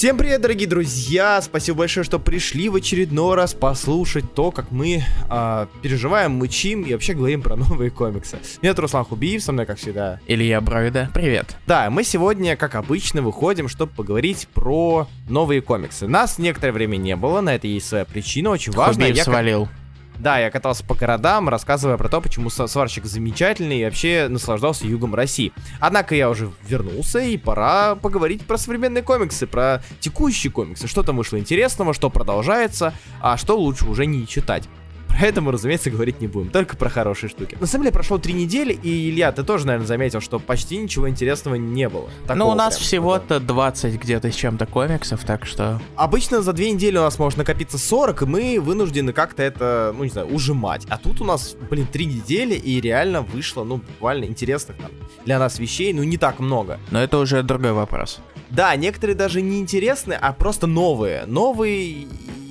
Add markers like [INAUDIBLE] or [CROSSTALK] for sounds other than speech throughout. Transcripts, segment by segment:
Всем привет, дорогие друзья! Спасибо большое, что пришли в очередной раз послушать то, как мы э, переживаем, мычим и вообще говорим про [LAUGHS] новые комиксы. Меня зовут Руслан Хубиев, со мной, как всегда. Илья Броида, привет. Да, мы сегодня, как обычно, выходим, чтобы поговорить про новые комиксы. Нас некоторое время не было, на это есть своя причина, очень важная. Хубиев Я как- свалил. Да, я катался по городам, рассказывая про то, почему сварщик замечательный и вообще наслаждался югом России. Однако я уже вернулся, и пора поговорить про современные комиксы, про текущие комиксы, что там вышло интересного, что продолжается, а что лучше уже не читать. Про это мы, разумеется, говорить не будем, только про хорошие штуки. На самом деле прошло три недели, и Илья, ты тоже, наверное, заметил, что почти ничего интересного не было. Ну, у нас всего-то 20 где-то с чем-то комиксов, так что... Обычно за две недели у нас может накопиться 40, и мы вынуждены как-то это, ну не знаю, ужимать. А тут у нас, блин, три недели, и реально вышло, ну, буквально интересных там для нас вещей, ну, не так много. Но это уже другой вопрос. Да, некоторые даже не интересны, а просто новые. Новые,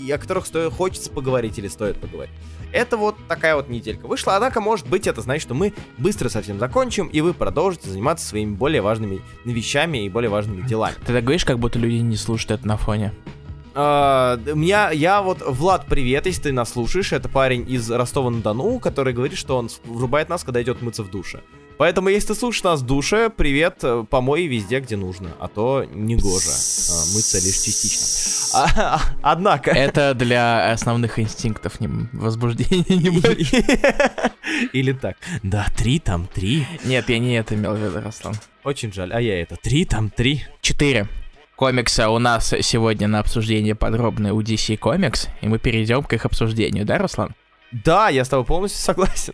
и о которых стоит, хочется поговорить или стоит поговорить. Это вот такая вот неделька вышла, однако, может быть, это значит, что мы быстро совсем закончим, и вы продолжите заниматься своими более важными вещами и более важными делами. Ты так говоришь, как будто люди не слушают это на фоне. Д- меня, я вот, Влад, привет, если ты нас слушаешь, это парень из Ростова-на-Дону, который говорит, что он врубает нас, когда идет мыться в душе. Поэтому, если ты слушаешь нас в душе, привет, э, помой везде, где нужно, а то не гоже а, мыться лишь частично. А, [LAUGHS] однако... Это для основных инстинктов не... возбуждения не будет. [LAUGHS] Или так. Да, три там, три. Нет, я не это имел в виду, Руслан. Очень жаль, а я это. Три там, три. Четыре комикса у нас сегодня на обсуждение подробное у DC Comics, и мы перейдем к их обсуждению, да, Руслан? Да, я с тобой полностью согласен.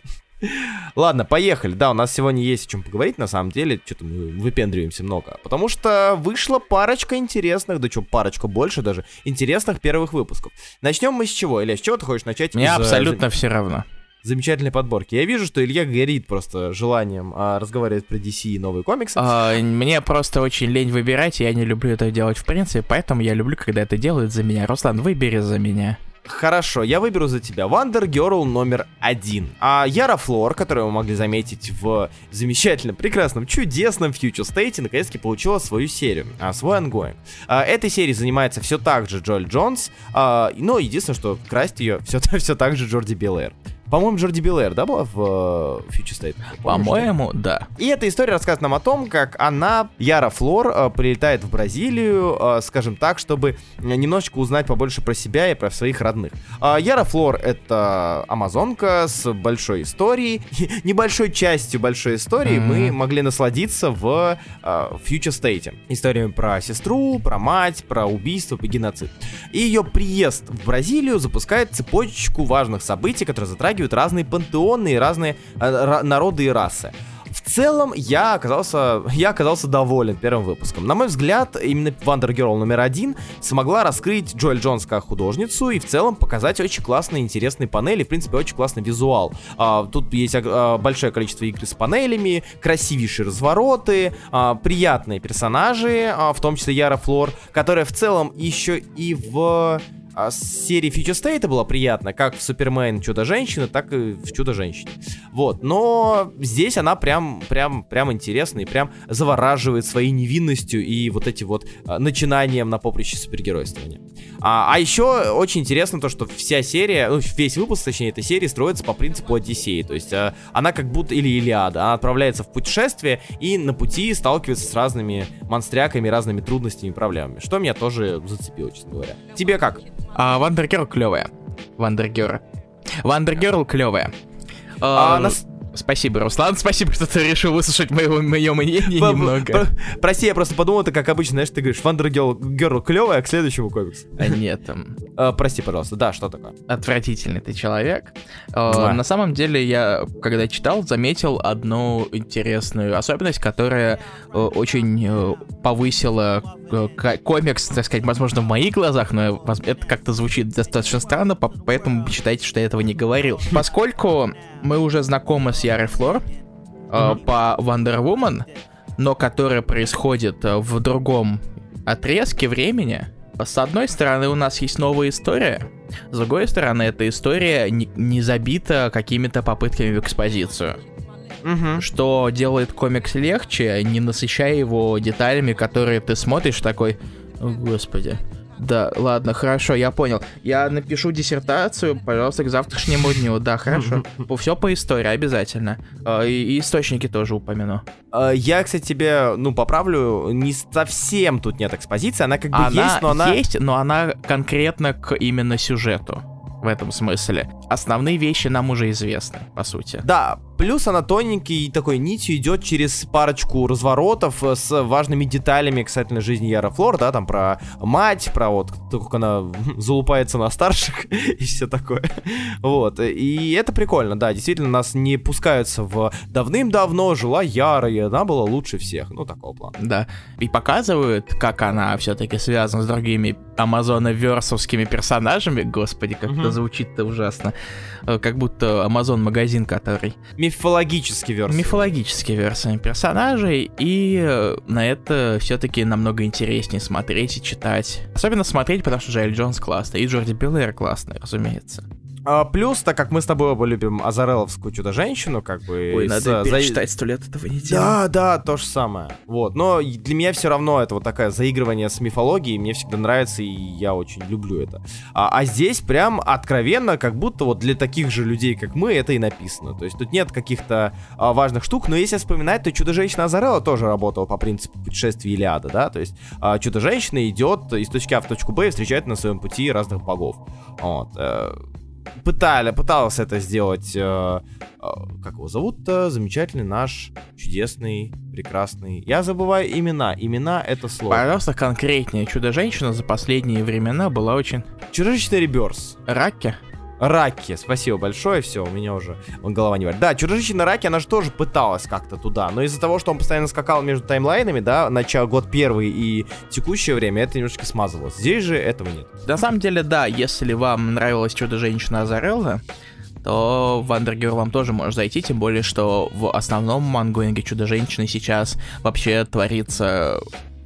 Ладно, поехали. Да, у нас сегодня есть о чем поговорить, на самом деле. Что-то мы выпендриваемся много. Потому что вышла парочка интересных, да что, парочка больше даже, интересных первых выпусков. Начнем мы с чего? Илья, с чего ты хочешь начать? Мне из, э, абсолютно все равно. замечательной подборки. Я вижу, что Илья горит просто желанием а, разговаривать про DC и новые комиксы. А, Мне просто очень лень выбирать, и я не люблю это делать в принципе, поэтому я люблю, когда это делают за меня. Руслан, выбери за меня. Хорошо, я выберу за тебя Wonder Girl номер один. А Яра Флор, которую вы могли заметить в замечательном, прекрасном, чудесном Future State, наконец-таки получила свою серию, а, свой ongoing. А, этой серией занимается все так же Джоэль Джонс, а, но единственное, что красть ее все, все так же Джорди Белэр. По-моему, Джорди Белэр, да, была в э, Future State? По-моему, да. И эта история рассказывает нам о том, как она, Яра Флор, э, прилетает в Бразилию, э, скажем так, чтобы немножечко узнать побольше про себя и про своих родных. А Яра Флор — это амазонка с большой историей. [LAUGHS] Небольшой частью большой истории Мгм. мы могли насладиться в э, Future State. Историями про сестру, про мать, про убийство, про геноцид. И ее приезд в Бразилию запускает цепочку важных событий, которые затрагивают разные пантеоны и разные э, народы и расы. В целом, я оказался, я оказался доволен первым выпуском. На мой взгляд, именно Wonder Girl номер один смогла раскрыть Джоэль Джонс как художницу и в целом показать очень классные, интересные панели, в принципе, очень классный визуал. А, тут есть а, большое количество игр с панелями, красивейшие развороты, а, приятные персонажи, а, в том числе Яра Флор, которая в целом еще и в а с серии Future State была приятна, как в Супермен Чудо-женщины, так и в Чудо-женщине. Вот, но здесь она прям, прям, прям интересна и прям завораживает своей невинностью и вот эти вот а, начинанием на поприще супергеройствования. А, а еще очень интересно то, что вся серия, ну, весь выпуск, точнее, этой серии строится по принципу Одиссеи. То есть а, она как будто, или Илиада, она отправляется в путешествие и на пути сталкивается с разными монстряками, разными трудностями и проблемами. Что меня тоже зацепило, честно говоря. Тебе как? А Girl клевая. Wonder Girl клевая. А, А, нас- Спасибо, Руслан, [LAUGHS] спасибо, что ты решил выслушать моего, мое мнение П- немного. п- Прости, я просто подумал, это как обычно, знаешь, ты говоришь, Girl, Girl клевая, а к следующему комиксу. А нет, там, А, прости, пожалуйста, да, что такое? отвратительный ты человек. А. На самом деле, я, когда читал, заметил одну интересную особенность, которая э, очень э, повысила э, комикс, так сказать, возможно, в моих глазах, но это как-то звучит достаточно странно, по- поэтому считайте, что я этого не говорил. [LAUGHS] Поскольку мы уже знакомы с Ярой Флор э, по Wonder Woman, но которая происходит э, в другом отрезке времени, с одной стороны, у нас есть новая история, с другой стороны, эта история не, не забита какими-то попытками в экспозицию. Угу. Что делает комикс легче, не насыщая его деталями, которые ты смотришь такой, О, господи. Да, ладно, хорошо, я понял. Я напишу диссертацию, пожалуйста, к завтрашнему дню. Да, хорошо. [LAUGHS] Все по истории, обязательно. А, и источники тоже упомяну. А, я, кстати, тебе, ну, поправлю, не совсем тут нет экспозиции, она как бы она есть, но она... есть, но она конкретно к именно сюжету в этом смысле. Основные вещи нам уже известны, по сути. Да, плюс она тоненький такой нитью идет через парочку разворотов э, с важными деталями касательно жизни Яра Флор, да, там про мать, про вот, как она [LAUGHS] залупается на старших [LAUGHS] и все такое. Вот, и это прикольно, да, действительно, нас не пускаются в давным-давно жила Яра, и она была лучше всех, ну, такого плана. Да, и показывают, как она все-таки связана с другими амазоноверсовскими персонажами, господи, как это звучит-то ужасно. Э, как будто Amazon магазин, который... Мифологический версия. Мифологические версии персонажей, и э, на это все-таки намного интереснее смотреть и читать. Особенно смотреть, потому что Джайл Джонс классный, и Джорди Беллер классный, разумеется. А, плюс, так как мы с тобой оба любим Азареловскую чудо-женщину, как бы... Ой, надо за... перечитать сто лет этого не Да, да, то же самое. Вот, но для меня все равно это вот такое заигрывание с мифологией, мне всегда нравится, и я очень люблю это. А, а здесь прям откровенно, как будто вот для таких же людей, как мы, это и написано. То есть тут нет каких-то а, важных штук, но если вспоминать, то чудо-женщина Азарелла тоже работала по принципу путешествия Илиада, да, то есть а, чудо-женщина идет из точки А в точку Б и встречает на своем пути разных богов. Вот. Э, пытали, пытался это сделать, э, э, как его зовут-то, замечательный наш чудесный, прекрасный. Я забываю имена, имена это слово. Пожалуйста, конкретнее. Чудо-женщина за последние времена была очень... Чудо-женщина Реберс. Раки? Раки, спасибо большое, все, у меня уже голова не варит. Да, Чудо-женщина Раки, она же тоже пыталась как-то туда, но из-за того, что он постоянно скакал между таймлайнами, да, начало год первый и текущее время, это немножко смазывалось. Здесь же этого нет. На самом деле, да, если вам нравилась Чудо-женщина Азарелла, то в Undergirl вам тоже может зайти, тем более, что в основном мангуинге Чудо-женщины сейчас вообще творится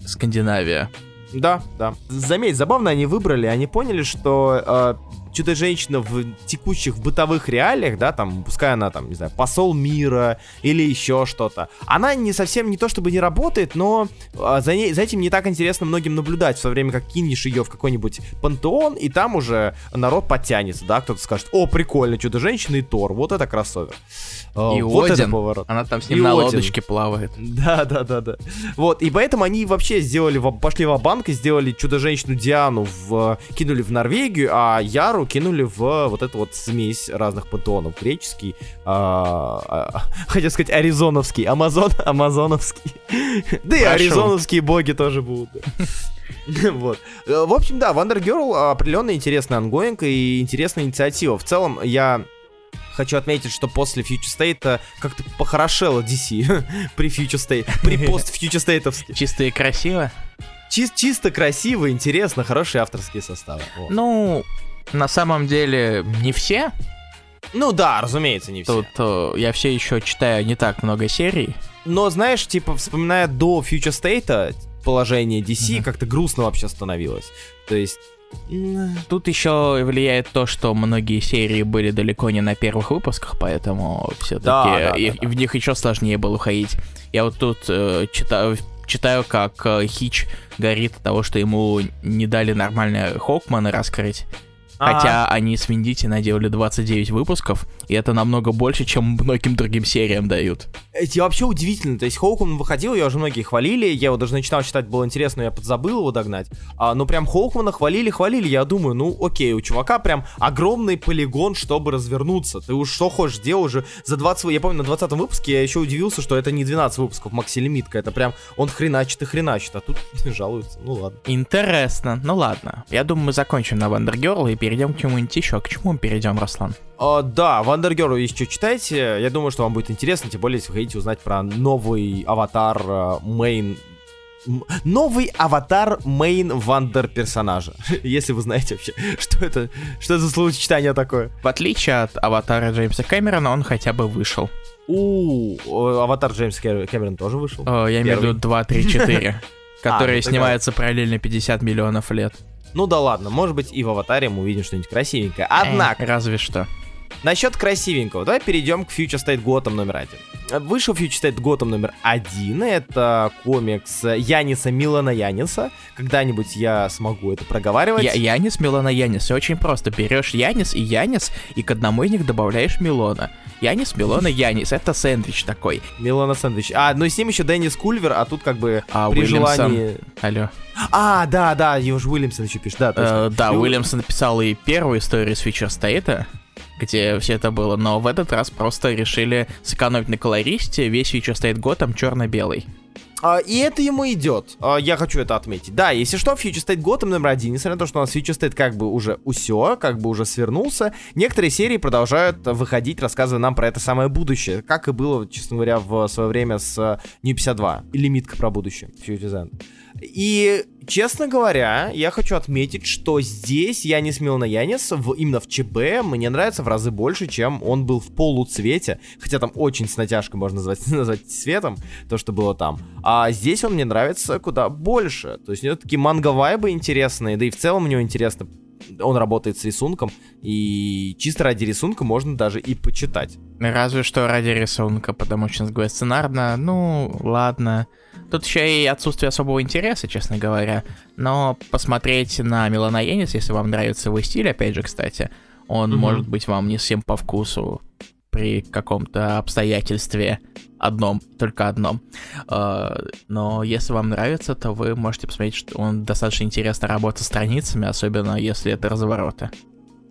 Скандинавия. Да, да. Заметь, забавно они выбрали, они поняли, что э, чудо-женщина в текущих бытовых реалиях, да, там, пускай она там, не знаю, посол мира или еще что-то, она не совсем не то чтобы не работает, но а, за, ней, за этим не так интересно многим наблюдать, в то время как кинешь ее в какой-нибудь пантеон, и там уже народ подтянется, да, кто-то скажет, о, прикольно, чудо-женщина и Тор, вот это кроссовер. А, и вот Один, поворот. она там с ним и на Один. лодочке плавает. Да, да, да, да. Вот, и поэтому они вообще сделали, пошли в банк и сделали чудо-женщину Диану, в, кинули в Норвегию, а Яру кинули в вот эту вот смесь разных пантеонов. Греческий, а, а, хотел сказать аризоновский, амазон, [LAUGHS] амазоновский. Да и аризоновские боги тоже будут. [LAUGHS] Вот. Э, в общем, да, Wonder Girl определенно интересный ongoing и интересная инициатива. В целом, я хочу отметить, что после Future State как-то похорошело DC [LAUGHS] при Future State, при [LAUGHS] пост Future State. Чисто и красиво? Чи- чисто красиво, интересно, хорошие авторские составы. Вот. Ну, на самом деле не все. Ну да, разумеется, не все. Тут uh, я все еще читаю не так много серий. Но знаешь, типа, вспоминая до Future State положение DC, mm-hmm. как-то грустно вообще становилось. То есть Тут еще влияет то, что многие серии были далеко не на первых выпусках, поэтому все-таки да, да, и, да, да. в них еще сложнее было уходить. Я вот тут э, читаю, читаю, как э, Хич горит от того, что ему не дали нормально Хокмана раскрыть. Хотя а... они с Виндити наделали 29 выпусков, и это намного больше, чем многим другим сериям дают. Это вообще удивительно. То есть Хоукман выходил, я уже многие хвалили, я его даже начинал читать, было интересно, я подзабыл его догнать. А, но прям Хоукмана хвалили, хвалили. Я думаю, ну окей, у чувака прям огромный полигон, чтобы развернуться. Ты уж что хочешь, делал уже за 20... Я помню, на 20 выпуске я еще удивился, что это не 12 выпусков макси-лимитка, это прям он хреначит и хреначит, а тут [LAUGHS] жалуются. Ну ладно. Интересно. Ну ладно. Я думаю, мы закончим на Wonder Girl и перейдем к чему-нибудь еще. К чему мы перейдем, Руслан? А, да, Wonder Если что, читайте. Я думаю, что вам будет интересно, тем более, если вы хотите узнать про новый аватар мейн новый аватар мейн вандер персонажа. [LAUGHS] Если вы знаете вообще, [LAUGHS] что это, что это за словосочетание такое. В отличие от аватара Джеймса Кэмерона, он хотя бы вышел. У, аватар Джеймса Кэмерона тоже вышел. О, я имею в виду 2, 3, 4, которые снимаются параллельно 50 миллионов лет. Ну да ладно, может быть и в аватаре мы увидим что-нибудь красивенькое. Однако... Э, разве что. Насчет красивенького, давай перейдем к Future State Gotham номер один. Вышел Future State Gotham номер один, это комикс Яниса Милана Яниса. Когда-нибудь я смогу это проговаривать. Я, Янис, Милана, Янис. Все очень просто. Берешь Янис и Янис, и к одному из них добавляешь Милона. Янис, Милона, [LAUGHS] Янис. Это сэндвич такой. Милана сэндвич. А, ну и с ним еще Деннис Кульвер, а тут как бы А при Уильямсон... желании... Алло. А, да, да, его же Уильямсон еще пишет, да. Э, да, Уильямсон написал и первую историю с Future State а, где все это было, но в этот раз просто решили сэкономить на колористе, весь Фьючер Стейт Готэм черно-белый. А, и это ему идет. А, я хочу это отметить. Да, если что, Future State Gotham номер один, несмотря на то, что у нас Future State как бы уже усё, как бы уже свернулся, некоторые серии продолжают выходить, рассказывая нам про это самое будущее, как и было, честно говоря, в свое время с New 52, и лимитка про будущее, Future. И, честно говоря, я хочу отметить, что здесь Янис Милана Янис в, именно в ЧБ мне нравится в разы больше, чем он был в полуцвете, хотя там очень с натяжкой можно назвать, [LAUGHS] назвать цветом, то, что было там. А здесь он мне нравится куда больше. То есть у него такие манго-вайбы интересные, да и в целом у него интересно он работает с рисунком, и чисто ради рисунка можно даже и почитать. Разве что ради рисунка, потому что, сценарно, ну, ладно. Тут еще и отсутствие особого интереса, честно говоря. Но посмотреть на Милана Янис, если вам нравится его стиль, опять же, кстати, он Мгм. может быть вам не всем по вкусу при каком-то обстоятельстве одном, только одном. Э, Но если вам нравится, то вы можете посмотреть, что он достаточно интересно работает с страницами, особенно если это развороты.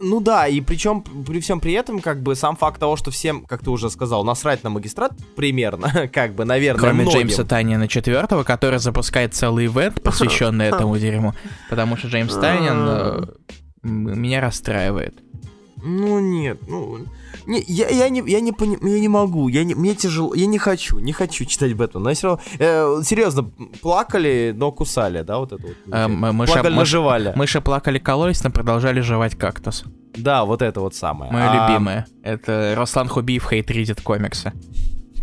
Ну да, и причем при всем при этом, как бы сам факт того, что всем, как ты уже сказал, насрать на магистрат примерно, [LAUGHS] как бы, наверное, Кроме многим. Джеймса Танина четвертого, который запускает целый ивент, [LAUGHS] посвященный этому дерьму. Потому что Джеймс Танин э, меня расстраивает. Ну нет, ну не, я, я не я не пони- я не могу, я не мне тяжело, я не хочу, не хочу читать Бэтмена. Но все равно, э, серьезно, плакали, но кусали, да, вот это вот. Э, м- мыши- плакали, мыши- наживали. Мыши плакали, кололись, но продолжали жевать кактус. Да, вот это вот самое. Мое А, любимое. Это Руслан Хубиев хейт-ридит комиксы.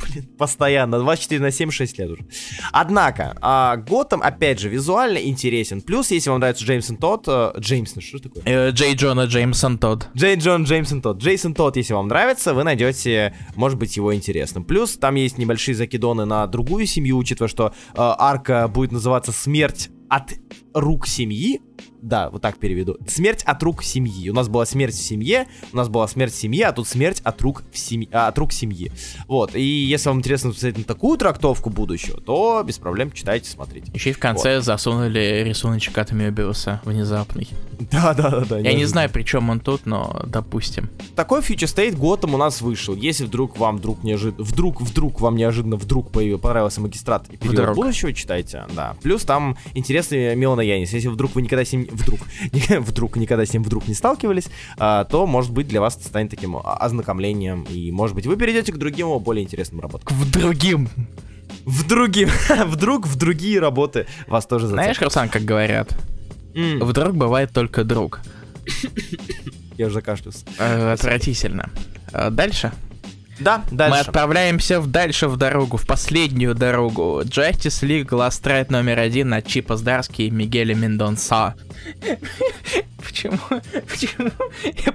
Блин, постоянно, 24 на 7, 6 лет уже. Однако, а, Готэм, опять же, визуально интересен. Плюс, если вам нравится Джеймсон Тодд, э, Джеймсон, что такое? Э, Джей Джона Джеймсон Тодд. Джей Джон Джеймсон Тодд. Джейсон Тодд, если вам нравится, вы найдете, может быть, его интересным. Плюс там есть небольшие закидоны на другую семью, учитывая, что э, арка будет называться «Смерть от рук семьи». Да, вот так переведу. Смерть от рук семьи. У нас была смерть в семье, у нас была смерть в семье, а тут смерть от рук, в семье, а, от рук семьи. Вот. И если вам интересно посмотреть на такую трактовку будущего, то без проблем читайте, смотрите. Еще и в конце засунули рисуночек от Мебиуса внезапный. Да, да, да, да. Я не знаю, при чем он тут, но допустим. Такой Future State Готэм у нас вышел. Если вдруг вам вдруг неожиданно, вдруг, вдруг вам неожиданно вдруг появ- понравился магистрат и период Вдруг. будущего, читайте, да. Плюс там интересный Милана Янис. Если вдруг вы никогда с ним, вдруг, [LAUGHS] вдруг никогда с ним вдруг не сталкивались, а, то, может быть, для вас это станет таким ознакомлением, и, может быть, вы перейдете к другим, более интересным работам. К другим. В другим, [LAUGHS] вдруг в другие работы вас тоже Знаешь, зацепят. Руслан, как говорят, М, вдруг бывает только друг. Я уже закашлялся. Э, Отвратительно. Э, Дальше. Да, Мы дальше. отправляемся в дальше в дорогу, в последнюю дорогу. Justice League Last Ride номер один от Чипа Здарски и Мигеля Мендонса. [LAUGHS] Почему, почему,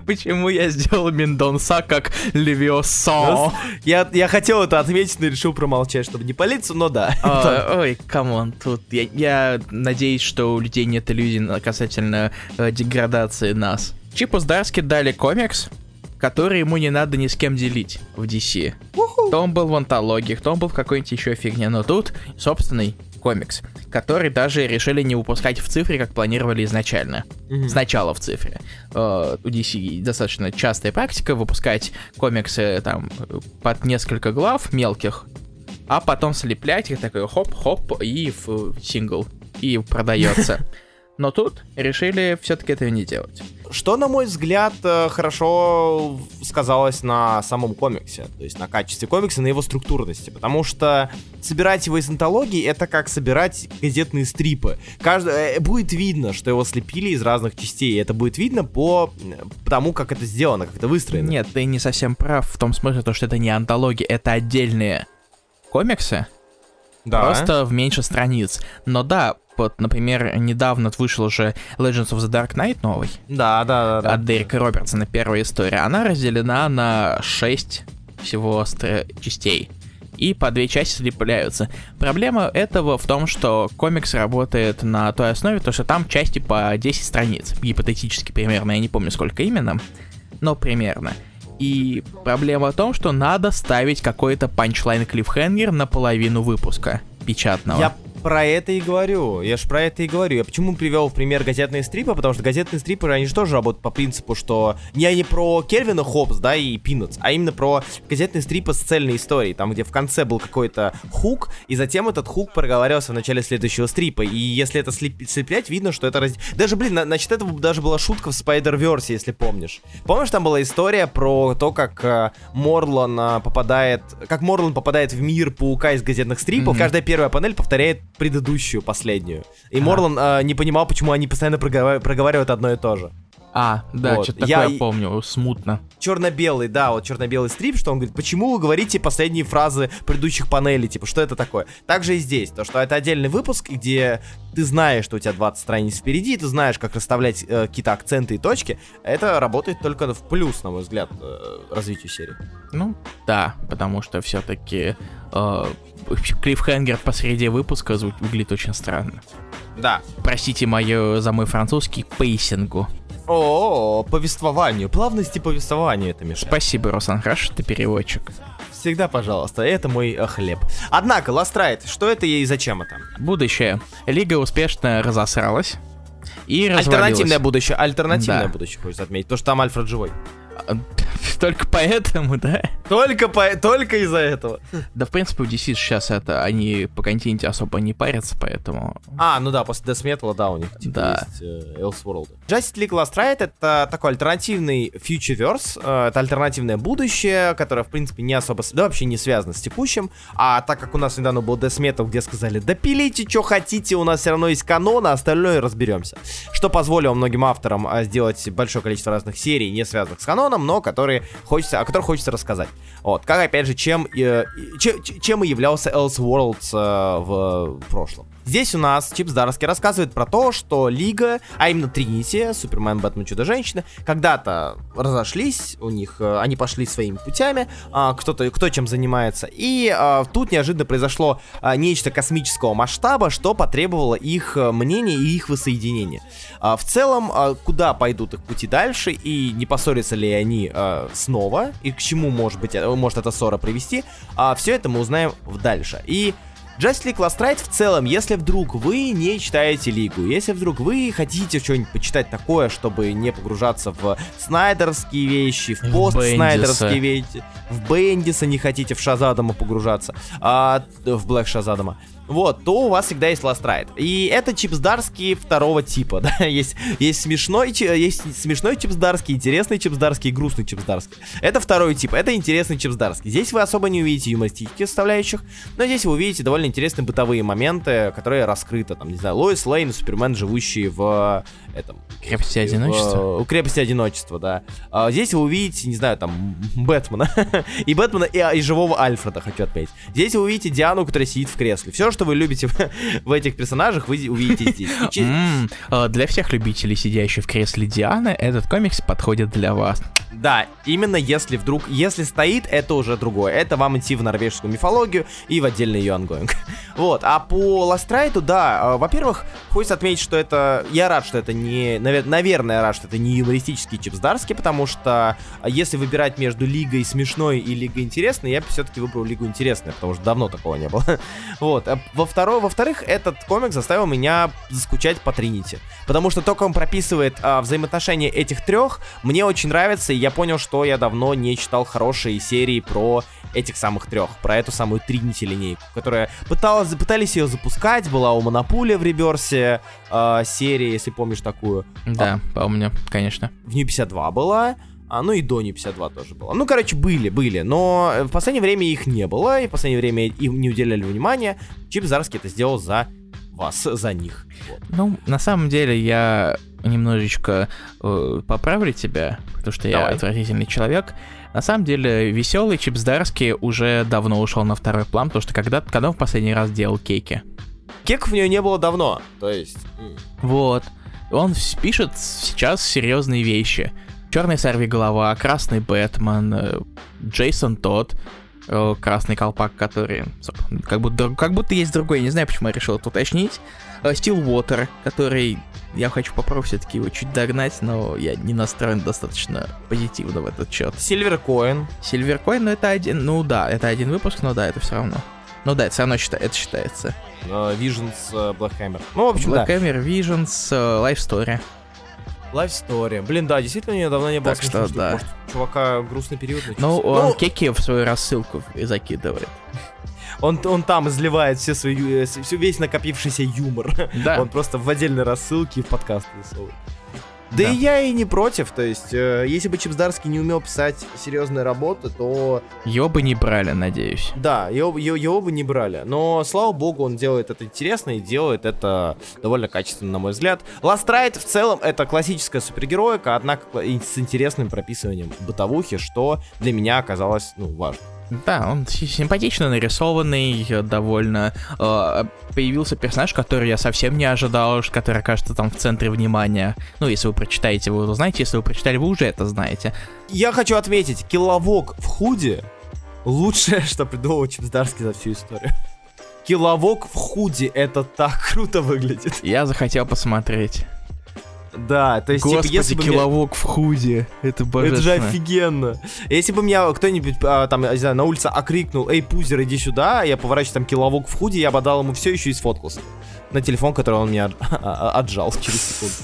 почему я сделал Мендонса как Левиоса? Я, я хотел это отметить, но решил промолчать, чтобы не палиться, но да. А, [LAUGHS] Ой, come on, тут я, я надеюсь, что у людей нет иллюзий на- касательно э, деградации нас. Чипу Здарски дали комикс, который ему не надо ни с кем делить в DC. То он был в антологиях, то он был в какой-нибудь еще фигне, но тут собственный комикс, который даже решили не выпускать в цифре, как планировали изначально. Мгм. Сначала в цифре. Э, У DC достаточно частая практика выпускать комиксы там э, под несколько глав мелких, а потом слеплять их такой хоп-хоп и в сингл. И продается. [LAUGHS] Но тут решили все-таки этого не делать. Что, на мой взгляд, э, хорошо сказалось на самом комиксе, то есть на качестве комикса, на его структурности, потому что собирать его из антологии это как собирать газетные стрипы. Каждый, э, будет видно, что его слепили из разных частей, и это будет видно по э, тому, как это сделано, как это выстроено. Нет, ты не совсем прав в том смысле, то, что это не антология, это отдельные комиксы, Да. Просто в меньше страниц. Но да, вот, например, недавно вышел уже Legends of the Dark Knight новый. Да, да, да. да. От Дерека Робертсона первая история. Она разделена на 6 всего частей. И по две части слепляются. Проблема этого в том, что комикс работает на той основе, то что там части по 10 страниц. Гипотетически примерно, я не помню сколько именно, но примерно. И проблема в том, что надо ставить какой-то панчлайн клиффхенгер на половину выпуска печатного. Я про это и говорю. Я же про это и говорю. Я почему привел в пример газетные стрипы? Потому что газетные стрипы, они же тоже работают по принципу, что не не про Кельвина Хопс, да, и Пинутс, а именно про газетные стрипы с цельной историей, там, где в конце был какой-то хук, и затем этот хук проговаривался в начале следующего стрипа. И если это слеп... слеплять, видно, что это... Раз... Даже, блин, на... значит, это даже была шутка в Spider-Verse, если помнишь. Помнишь, там была история про то, как э, Морлан э, попадает... Как Морлан попадает в мир паука из газетных стрипов. Mm-hmm. Каждая первая панель повторяет предыдущую, последнюю. И ага. Морлан э, не понимал, почему они постоянно проговаривают одно и то же. А, да, вот. что-то такое я помню, смутно. Черно-белый, да, вот черно-белый стрип, что он говорит, почему вы говорите последние фразы предыдущих панелей, типа, что это такое? Также и здесь, то, что это отдельный выпуск, где ты знаешь, что у тебя 20 страниц впереди, ты знаешь, как расставлять э, какие-то акценты и точки, это работает только в плюс, на мой взгляд, э, развитию серии. Ну, да, потому что все-таки э, клиффхенгер посреди выпуска выглядит очень странно. Да. Простите мое за мой французский pacing у. О, повествованию, плавности повествования это мешает. Спасибо, Руслан, хорошо ты переводчик. Всегда, пожалуйста, это мой э, хлеб. Однако, Last Ride, что это и зачем это? Будущее. Лига успешно разосралась и Альтернативное будущее, альтернативное да. будущее, хочется отметить, потому что там Альфред живой. [LAUGHS] Только поэтому, да? Только, по, только из-за этого. Да, в принципе, у DC сейчас это, они по континенте особо не парятся, поэтому... А, ну да, после Death Metal, да, у них типа да. есть э, Elseworld. Justice League Last Ride — это такой альтернативный Futureverse, э, это альтернативное будущее, которое, в принципе, не особо, да, вообще не связано с текущим, а так как у нас недавно был Death Metal, где сказали, да пилите, что хотите, у нас все равно есть канон, а остальное разберемся. Что позволило многим авторам а, сделать большое количество разных серий, не связанных с каноном, но которые хочется, о которых хочется рассказать. Вот, как опять же, чем, э, чем, чем и являлся Elseworlds э, в прошлом. Здесь у нас Чип Здарский рассказывает про то, что Лига, а именно Тринити, Супермен, Бэтмен, Чудо-женщина, когда-то разошлись, у них, э, они пошли своими путями, э, кто-то, кто чем занимается, и э, тут неожиданно произошло э, нечто космического масштаба, что потребовало их э, мнения и их воссоединения. В целом, куда пойдут их пути дальше, и не поссорятся ли они снова, и к чему может быть, э, может эта ссора привести, все это мы узнаем в дальше. И Justice League Last Ride в целом, если вдруг вы не читаете Лигу, если вдруг вы хотите что-нибудь почитать такое, чтобы не погружаться в снайдерские вещи, в пост-снайдерские вещи, в Бендиса не хотите в Шазадама погружаться, а, в Блэк Шазадама, вот, то у вас всегда есть Last Ride. И это чипсдарский второго типа, [LAUGHS] да, есть, есть смешной, есть смешной чипсдарский, интересный чипсдарский и грустный чипсдарский. Это второй тип, это интересный чипсдарский. Здесь вы особо не увидите юмористических составляющих, но здесь вы увидите довольно интересные бытовые моменты, которые раскрыты, там, не знаю, Лоис Лейн и Супермен, живущие в этом... Крепости одиночества? У крепости одиночества, да. А, здесь вы увидите, не знаю, там, Бэтмена. [LAUGHS] и Бэтмена, и, и живого Альфреда, хочу отметить. Здесь вы увидите Диану, которая сидит в кресле. Все, что вы любите в, [LAUGHS] в этих персонажах, вы увидите здесь. [LAUGHS] Mm, для всех любителей, сидящих в кресле Дианы, этот комикс подходит для вас. Да, именно если вдруг, если стоит, это уже другое. Это вам идти в норвежскую мифологию и в отдельный ее ongoing. вот, а по Ластрайту, да, а, во-первых, хочется отметить, что это, я рад, что это не, наверное, рад, что это не юмористический чипсдарский, потому что а, если выбирать между Лигой смешной и Лигой интересной, я бы все-таки выбрал Лигу интересной, потому что давно такого не было. [LAUGHS] вот, а во второе, во-вторых, этот комик заставил меня заскучать по Тринити, потому что то, как он прописывает а, взаимоотношения этих трех, мне очень нравится, и я понял, что я давно не читал хорошие серии про этих самых трех, про эту самую Тринити линейку, которая пыталась, пытались ее запускать, была у Монополия в реберсе э, серии, если помнишь такую. Да, а, помню, конечно. В Нью 52 была. А, ну и до Нью 52 тоже было. Ну, короче, были, были, но в последнее время их не было, и в последнее время им не уделяли внимания. Чип Зарский это сделал за вас, за них. Вот. Ну, на самом деле, я немножечко э, поправлю тебя, потому что Давай. я отвратительный человек. На самом деле, веселый Чип Здарский уже давно ушел на второй план, потому что когда, когда он в последний раз делал кейки? Кеков у него не было давно, то есть... Вот. Он пишет сейчас серьезные вещи. Черный сорви голова, красный Бэтмен, э, Джейсон Тодд, э, красный колпак, который как будто, как будто есть другой, не знаю, почему я решил это уточнить. Стил э, Уотер, который я хочу попробовать все-таки его чуть догнать, но я не настроен достаточно позитивно в этот счет. Сильвер Коин. Сильвер Коин, ну это один, ну да, это один выпуск, но да, это все равно. Ну да, это все равно это считается. Uh, Visions, uh, Black Hammer. Ну, в общем, Black да. Hammer, Visions, uh, Life Story. Life Story. Блин, да, действительно, мне давно не было. Так что, да. Может, чувака грустный период начался. Ну, он ну, Кеки в свою рассылку и закидывает. [LAUGHS] Он, он там изливает все свои, э, все, весь накопившийся юмор. Да. Он просто в отдельной рассылке в подкаст высовывает. Да, да и я и не против, то есть, э, если бы Чипсдарский не умел писать серьезные работы, то... Его бы не брали, надеюсь. Да, его, его, его бы не брали, но, слава богу, он делает это интересно и делает это довольно качественно, на мой взгляд. Last Ride в целом это классическая супергероика, однако с интересным прописыванием бытовухи, что для меня оказалось, ну, важно. Да, он симпатично нарисованный, довольно... Э, появился персонаж, который я совсем не ожидал, который окажется там в центре внимания. Ну, если вы прочитаете, вы узнаете, если вы прочитали, вы уже это знаете. Я хочу отметить, киловок в худе лучшее, [LAUGHS] что придумал Чипсдарский за всю историю. Киловок в худе, это так круто выглядит. Я захотел посмотреть. Да, то есть, типа, Господи, типа, если бы киловок меня... в худе, это божественно. Это же офигенно. Если бы меня кто-нибудь а, там, не знаю, на улице окрикнул, эй, пузер, иди сюда, я поворачиваю там киловок в худе, я бы дал ему все еще и сфоткался. На телефон, который он меня [LAUGHS] отжал через секунду.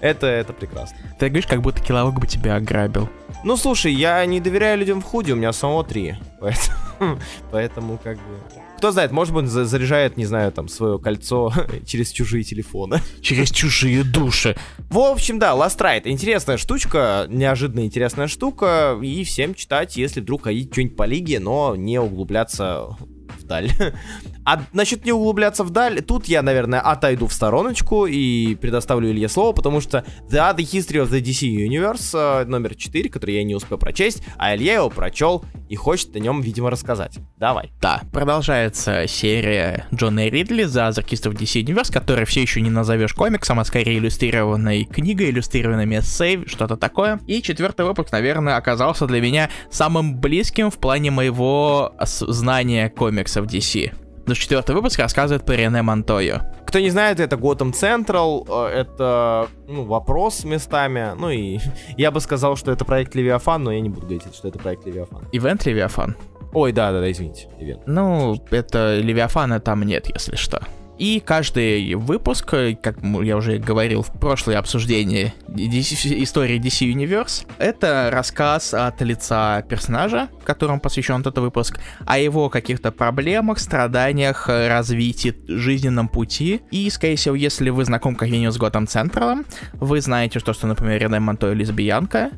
Это, это прекрасно. Ты говоришь, как будто киловок бы тебя ограбил. Ну, слушай, я не доверяю людям в худе, у меня самого три. Поэтому, [LAUGHS] поэтому как бы... Кто знает, может быть, заряжает, не знаю, там, свое кольцо [LAUGHS] через чужие телефоны. Через чужие души. В общем, да, Last Ride. Интересная штучка, неожиданно интересная штука. И всем читать, если вдруг ходить что-нибудь по лиге, но не углубляться вдаль. [LAUGHS] А насчет не углубляться вдаль, тут я, наверное, отойду в стороночку и предоставлю Илье слово, потому что The Other History of the DC Universe э, номер 4, который я не успел прочесть, а Илья его прочел и хочет о нем, видимо, рассказать. Давай. Да, продолжается серия Джона Ридли History of DC Universe, которая все еще не назовешь комиксом, а скорее иллюстрированной книгой, иллюстрированными эссей, что-то такое. И четвертый выпуск, наверное, оказался для меня самым близким в плане моего знания комиксов DC. Но четвертый выпуск рассказывает про Рене Монтойо. Кто не знает, это Central, э, это ну, вопрос местами. Ну и [LAUGHS] я бы сказал, что это проект Левиафан, но я не буду говорить, что это проект Левиафан. Ивент Левиафан. Ой, да, да, да, извините, ивент. Ну, это Левиафана там нет, если что. И каждый выпуск, как я уже говорил в прошлое обсуждение DC, истории DC Universe, это рассказ от лица персонажа, которому посвящен этот выпуск, о его каких-то проблемах, страданиях, развитии, жизненном пути. И, скорее всего, если вы знаком как-нибудь с Готэм Централом, вы знаете, что, что например, Рене Монтой лесбиянка,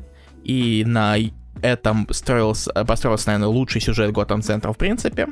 и на этом строился, построился, наверное, лучший сюжет Готэм Центра в принципе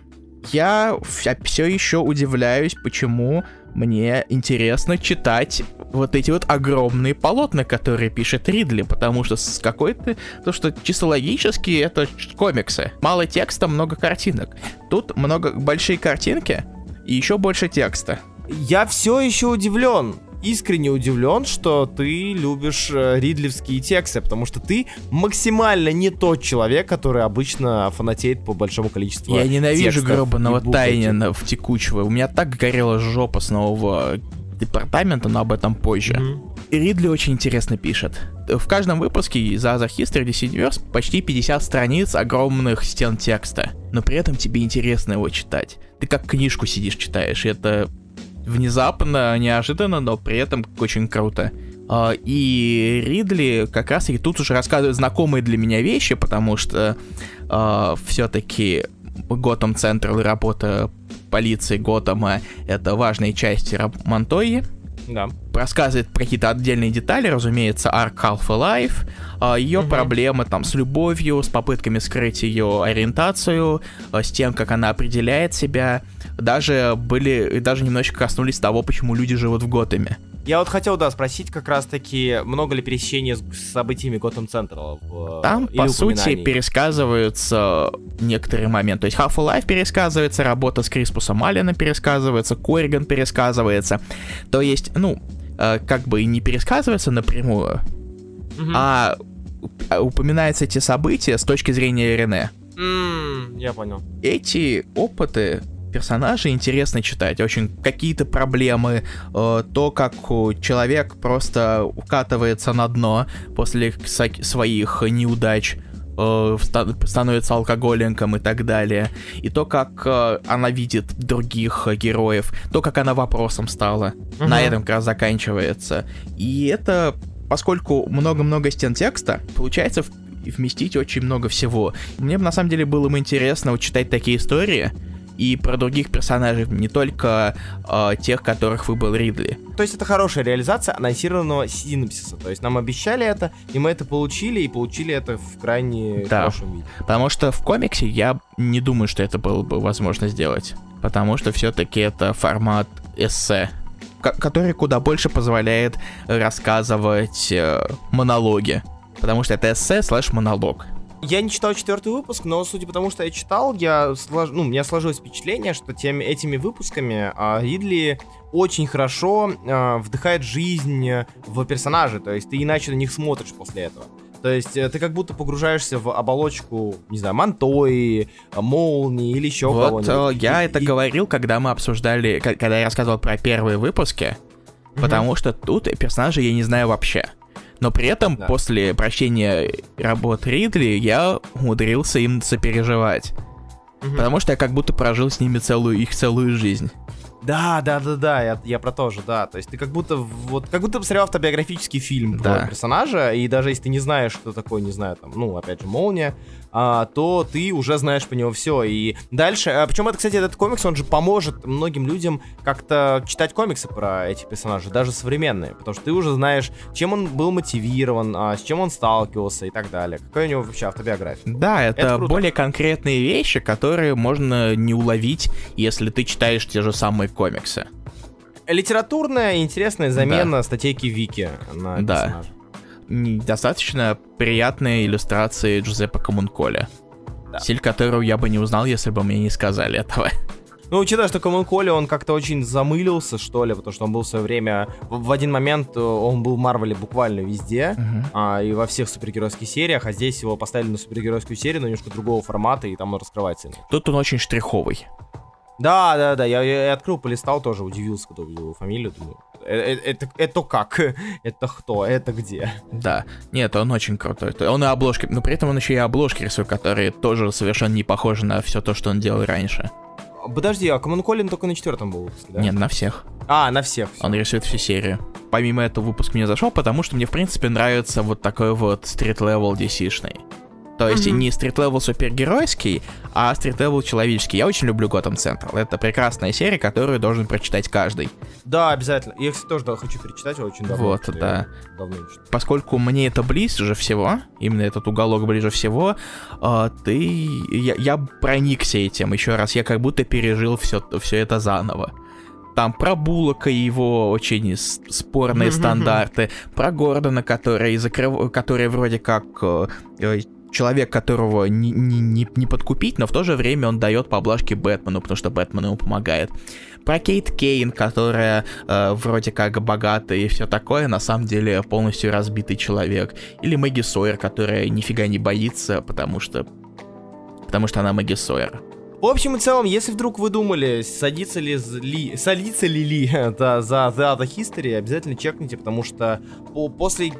я все еще удивляюсь, почему мне интересно читать вот эти вот огромные полотна, которые пишет Ридли, потому что с какой-то... То, что чисто логически это комиксы. Мало текста, много картинок. Тут много большие картинки и еще больше текста. Я все еще удивлен искренне удивлен, что ты любишь э, ридлевские тексты, потому что ты максимально не тот человек, который обычно фанатеет по большому количеству Я ненавижу гробаного Тайнина в текучего. У меня так горела жопа с нового департамента, но об этом позже. Mm-hmm. И Ридли очень интересно пишет. В каждом выпуске из Other History DC Universe почти 50 страниц огромных стен текста, но при этом тебе интересно его читать. Ты как книжку сидишь читаешь, и это внезапно, неожиданно, но при этом очень круто. А, и Ридли как раз и тут уже рассказывает знакомые для меня вещи, потому что uh, все-таки Готэм Централ и работа полиции Готэма — это важные части Монтойи. Да. рассказывает про какие-то отдельные детали, разумеется, арк Half-Life, а, ее угу. проблемы там с любовью, с попытками скрыть ее ориентацию, а, с тем, как она определяет себя, даже были, даже немножечко коснулись того, почему люди живут в Готэме. Я вот хотел, да, спросить как раз-таки, много ли пересечения с событиями Gotham Central? В, Там, по сути, пересказываются некоторые моменты. То есть Half-Life пересказывается, работа с Криспусом Аллена пересказывается, Корриган пересказывается. То есть, ну, э, как бы и не пересказывается напрямую, угу. а упоминаются эти события с точки зрения Рене. Mm, я понял. Эти опыты персонажей интересно читать. Очень какие-то проблемы, э, то, как человек просто укатывается на дно после своих неудач, э, становится алкоголиком и так далее. И то, как э, она видит других героев, то, как она вопросом стала. Угу. На этом как раз заканчивается. И это, поскольку много-много стен текста, получается вместить очень много всего. Мне бы на самом деле было бы интересно вот читать такие истории, и про других персонажей, не только э, тех, которых выбрал Ридли. То есть это хорошая реализация анонсированного синапсиса. То есть нам обещали это, и мы это получили, и получили это в крайне да. хорошем виде. Потому что в комиксе я не думаю, что это было бы возможно сделать. Потому что все-таки это формат эссе который куда больше позволяет рассказывать э, монологи. Потому что это эссе слэш монолог. Я не читал четвертый выпуск, но судя по тому, что я читал, я слож... ну, у меня сложилось впечатление, что теми, этими выпусками а, Ридли очень хорошо а, вдыхает жизнь в персонажи, то есть ты иначе на них смотришь после этого. То есть э, ты как будто погружаешься в оболочку, не знаю, Монтои, Молнии или еще вот, кого-нибудь. Э, я и, это и... говорил, когда мы обсуждали, когда я рассказывал про первые выпуски, mm-hmm. потому что тут персонажей я не знаю вообще. Но при этом да. после прощения работ Ридли я умудрился им сопереживать. Угу. Потому что я как будто прожил с ними целую их целую жизнь. Да, да, да, да, я, я про то же, да. То есть ты как будто вот как будто посмотрел автобиографический фильм да. про персонажа, и даже если ты не знаешь, что такое, не знаю, там, ну, опять же, молния, а, то ты уже знаешь по него все. И дальше, а, причем это, кстати, этот комикс, он же поможет многим людям как-то читать комиксы про этих персонажей, даже современные, потому что ты уже знаешь, чем он был мотивирован, а, с чем он сталкивался и так далее. Какая у него вообще автобиография. Да, это, это более конкретные вещи, которые можно не уловить, если ты читаешь те же самые комиксы литературная интересная замена да. статейки Вики на да. персонажа достаточно приятные иллюстрации Джузеппе Комунколи. Да. Стиль которого я бы не узнал, если бы мне не сказали этого. Ну, учитывая, что Комунколи, он как-то очень замылился, что ли, потому что он был в свое время... В, один момент э, он был в Марвеле буквально везде, uh-huh. а, и во всех супергеройских сериях, а здесь его поставили на супергеройскую серию, но немножко другого формата, и там он раскрывается. Тут он очень штриховый. Да, да, да, я, я открыл, полистал тоже, удивился, когда увидел его фамилию, думаю, это, э, это, это как? [LAUGHS] Это кто? Это где? Да. Нет, он очень крутой. Он и обложки, но при этом он еще и обложки рисует, которые тоже совершенно не похожи на все то, что он делал раньше. Подожди, а Коммон Коллин только на четвертом был выпуске, да? Нет, на всех. А, на всех. Все. Он рисует всю серию. Помимо этого выпуск мне зашел, потому что мне, в принципе, нравится вот такой вот street-level DC-шный. То есть mm-hmm. не street-level супергеройский, а street-level человеческий. Я очень люблю Gotham Central. Это прекрасная серия, которую должен прочитать каждый. Да, обязательно. Я, кстати, тоже да, хочу перечитать, я очень давно. Вот, да. Давно Поскольку мне это ближе всего, именно этот уголок ближе всего, э, ты... Я, я проникся этим. Еще раз, я как будто пережил все, все это заново там про Буллока и его очень спорные стандарты, про Гордона, который, закрыв... который вроде как э, человек, которого не, не, не, не подкупить, но в то же время он дает поблажки Бэтмену, потому что Бэтмен ему помогает. Про Кейт Кейн, которая э, вроде как богатая и все такое, на самом деле полностью разбитый человек. Или Мэгги Сойер, которая нифига не боится, потому что... Потому что она Мэгги Сойер. В общем и целом, если вдруг вы думали, садится ли, ли садится ли Ли [LAUGHS] да, за The Other History, обязательно чекните, потому что по, после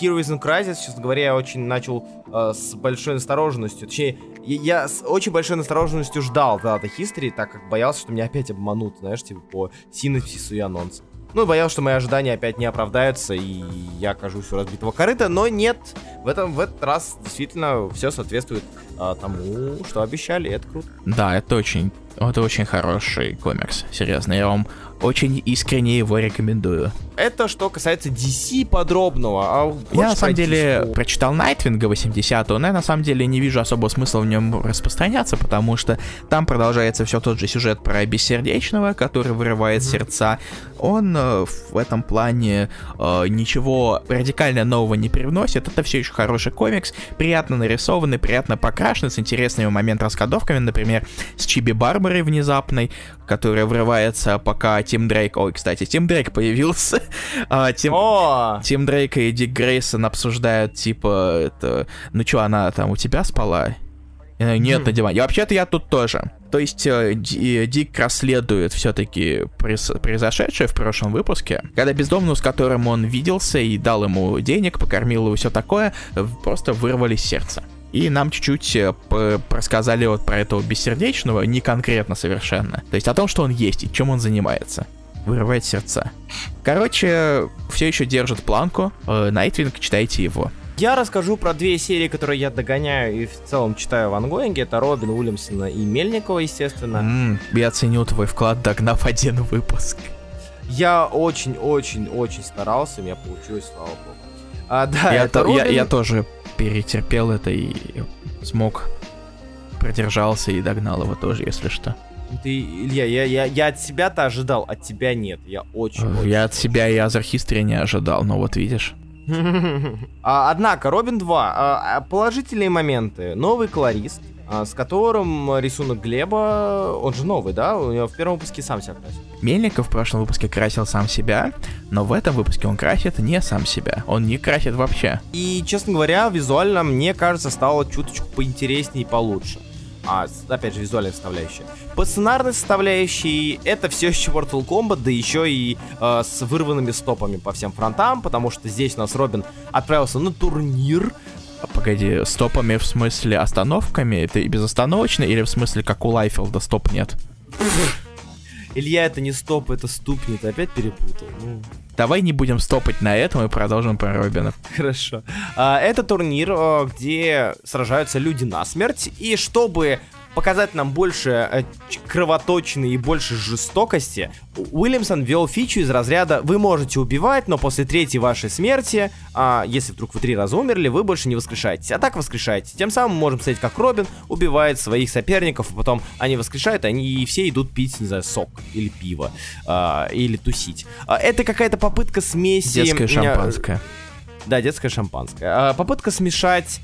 Heroes in Crisis, честно говоря, я очень начал э, с большой настороженностью. Точнее, я, я с очень большой настороженностью ждал дата History, так как боялся, что меня опять обманут, знаешь, типа по синопсису и анонсу. Ну, боялся, что мои ожидания опять не оправдаются, и я окажусь у разбитого корыта, но нет, в, этом, в этот раз действительно все соответствует а, тому, что обещали, это круто. Да, это очень, это очень хороший комикс, серьезно. Я вам очень искренне его рекомендую. Это что касается DC подробного. А я на самом деле DC? прочитал Найтвинга 80-го, но я на самом деле не вижу особого смысла в нем распространяться, потому что там продолжается все тот же сюжет про бессердечного, который вырывает mm-hmm. сердца. Он э, в этом плане э, ничего радикально нового не привносит. Это все еще хороший комикс, приятно нарисованный, приятно покрашенный, с интересными момент раскадовками, например, с Чиби Барбарой внезапной, которая врывается, пока Тим Дрейк... Ой, кстати, Тим Дрейк появился. А, Тим... Тим Дрейк и Дик Грейсон обсуждают, типа, это... Ну что, она там у тебя спала? Нет, на диване. И вообще-то я тут тоже. То есть э, Дик расследует все-таки произошедшее в прошлом выпуске, когда бездомную, с которым он виделся и дал ему денег, покормил его, все такое, просто вырвали сердце. И нам чуть-чуть э, рассказали вот про этого бессердечного, не конкретно совершенно. То есть о том, что он есть и чем он занимается. Вырывает сердца. Короче, все еще держит планку. Э, Найтвинг, читайте его. Я расскажу про две серии, которые я догоняю и в целом читаю в ангоинге. Это Робин Уильямсона и Мельникова, естественно. Mm, я ценю твой вклад, догнав [LAUGHS] один выпуск. Я очень-очень-очень старался, у меня получилось, слава богу. А, да, я, то, Робин... я, я тоже перетерпел это и смог, продержался и догнал его тоже, если что. Ты, Илья, я, я, я от себя-то ожидал, от тебя нет. Я очень. Я от себя и Азер History не ожидал, но вот видишь. [LAUGHS] А, однако, Робин 2. А, положительные моменты. Новый колорист, а, с которым рисунок Глеба, он же новый, да? У него в первом выпуске сам себя красил. Мельников в прошлом выпуске красил сам себя, но в этом выпуске он красит не сам себя. Он не красит вообще. И, честно говоря, визуально, мне кажется, стало чуточку поинтереснее и получше. А, опять же, визуальная составляющая. По сценарной составляющей это все еще Mortal Kombat, да еще и э, с вырванными стопами по всем фронтам, потому что здесь у нас Робин отправился на турнир, а, Погоди, стопами в смысле остановками? Это и безостановочно или в смысле как у Лайфилда стоп нет? [LAUGHS] Илья, это не стоп, это ступни, ты опять перепутал. Ну. Давай не будем стопать на этом и продолжим про Робина. [LAUGHS] Хорошо. А, это турнир, где сражаются люди на смерть, и чтобы показать нам больше э, кровоточины и больше жестокости, Уильямсон ввел фичу из разряда «Вы можете убивать, но после третьей вашей смерти, а, если вдруг вы три раза умерли, вы больше не воскрешаетесь, а так воскрешаете». Тем самым мы можем смотреть, как Робин убивает своих соперников, и потом они воскрешают, они и все идут пить, не знаю, сок или пиво, а, или тусить. А, это какая-то попытка смеси... Детское шампанское. Да, детское шампанское. А, попытка смешать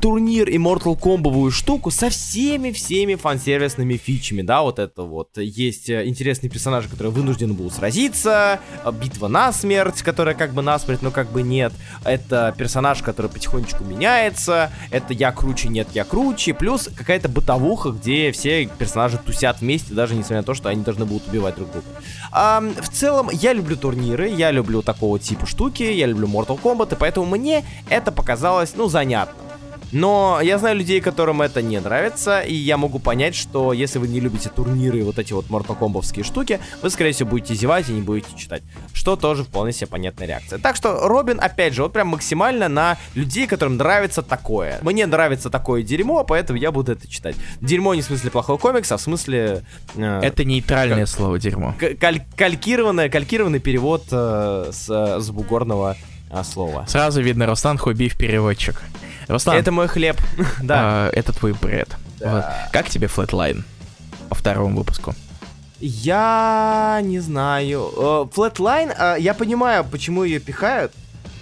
турнир и Mortal Kombat штуку со всеми-всеми фан-сервисными фичами, да, вот это вот. Есть э, интересные персонажи, которые вынуждены будут сразиться, э, битва на смерть, которая как бы на смерть, но как бы нет. Это персонаж, который потихонечку меняется, это я круче, нет, я круче, плюс какая-то бытовуха, где все персонажи тусят вместе, даже несмотря на то, что они должны будут убивать друг друга. А, в целом, я люблю турниры, я люблю такого типа штуки, я люблю Mortal Kombat, и поэтому мне это показалось, ну, занятно. Но я знаю людей, которым это не нравится, и я могу понять, что если вы не любите турниры и вот эти вот мортокомбовские штуки, вы, скорее всего, будете зевать и не будете читать. Что тоже вполне себе понятная реакция. Так что Робин, опять же, вот прям максимально на людей, которым нравится такое. Мне нравится такое дерьмо, поэтому я буду это читать. Дерьмо не в смысле плохого комикса, а в смысле... Э, это нейтральное слово дерьмо. Каль калькированное, калькированный перевод э, с, с бугорного э, слова. Сразу видно, Руслан Хубиев переводчик. Руслан. Это мой хлеб. [LAUGHS] да. Э, это твой бред. Да. Вот. Как тебе Flatline по второму выпуску? Я не знаю. Э, Flatline, э, я понимаю, почему ее пихают,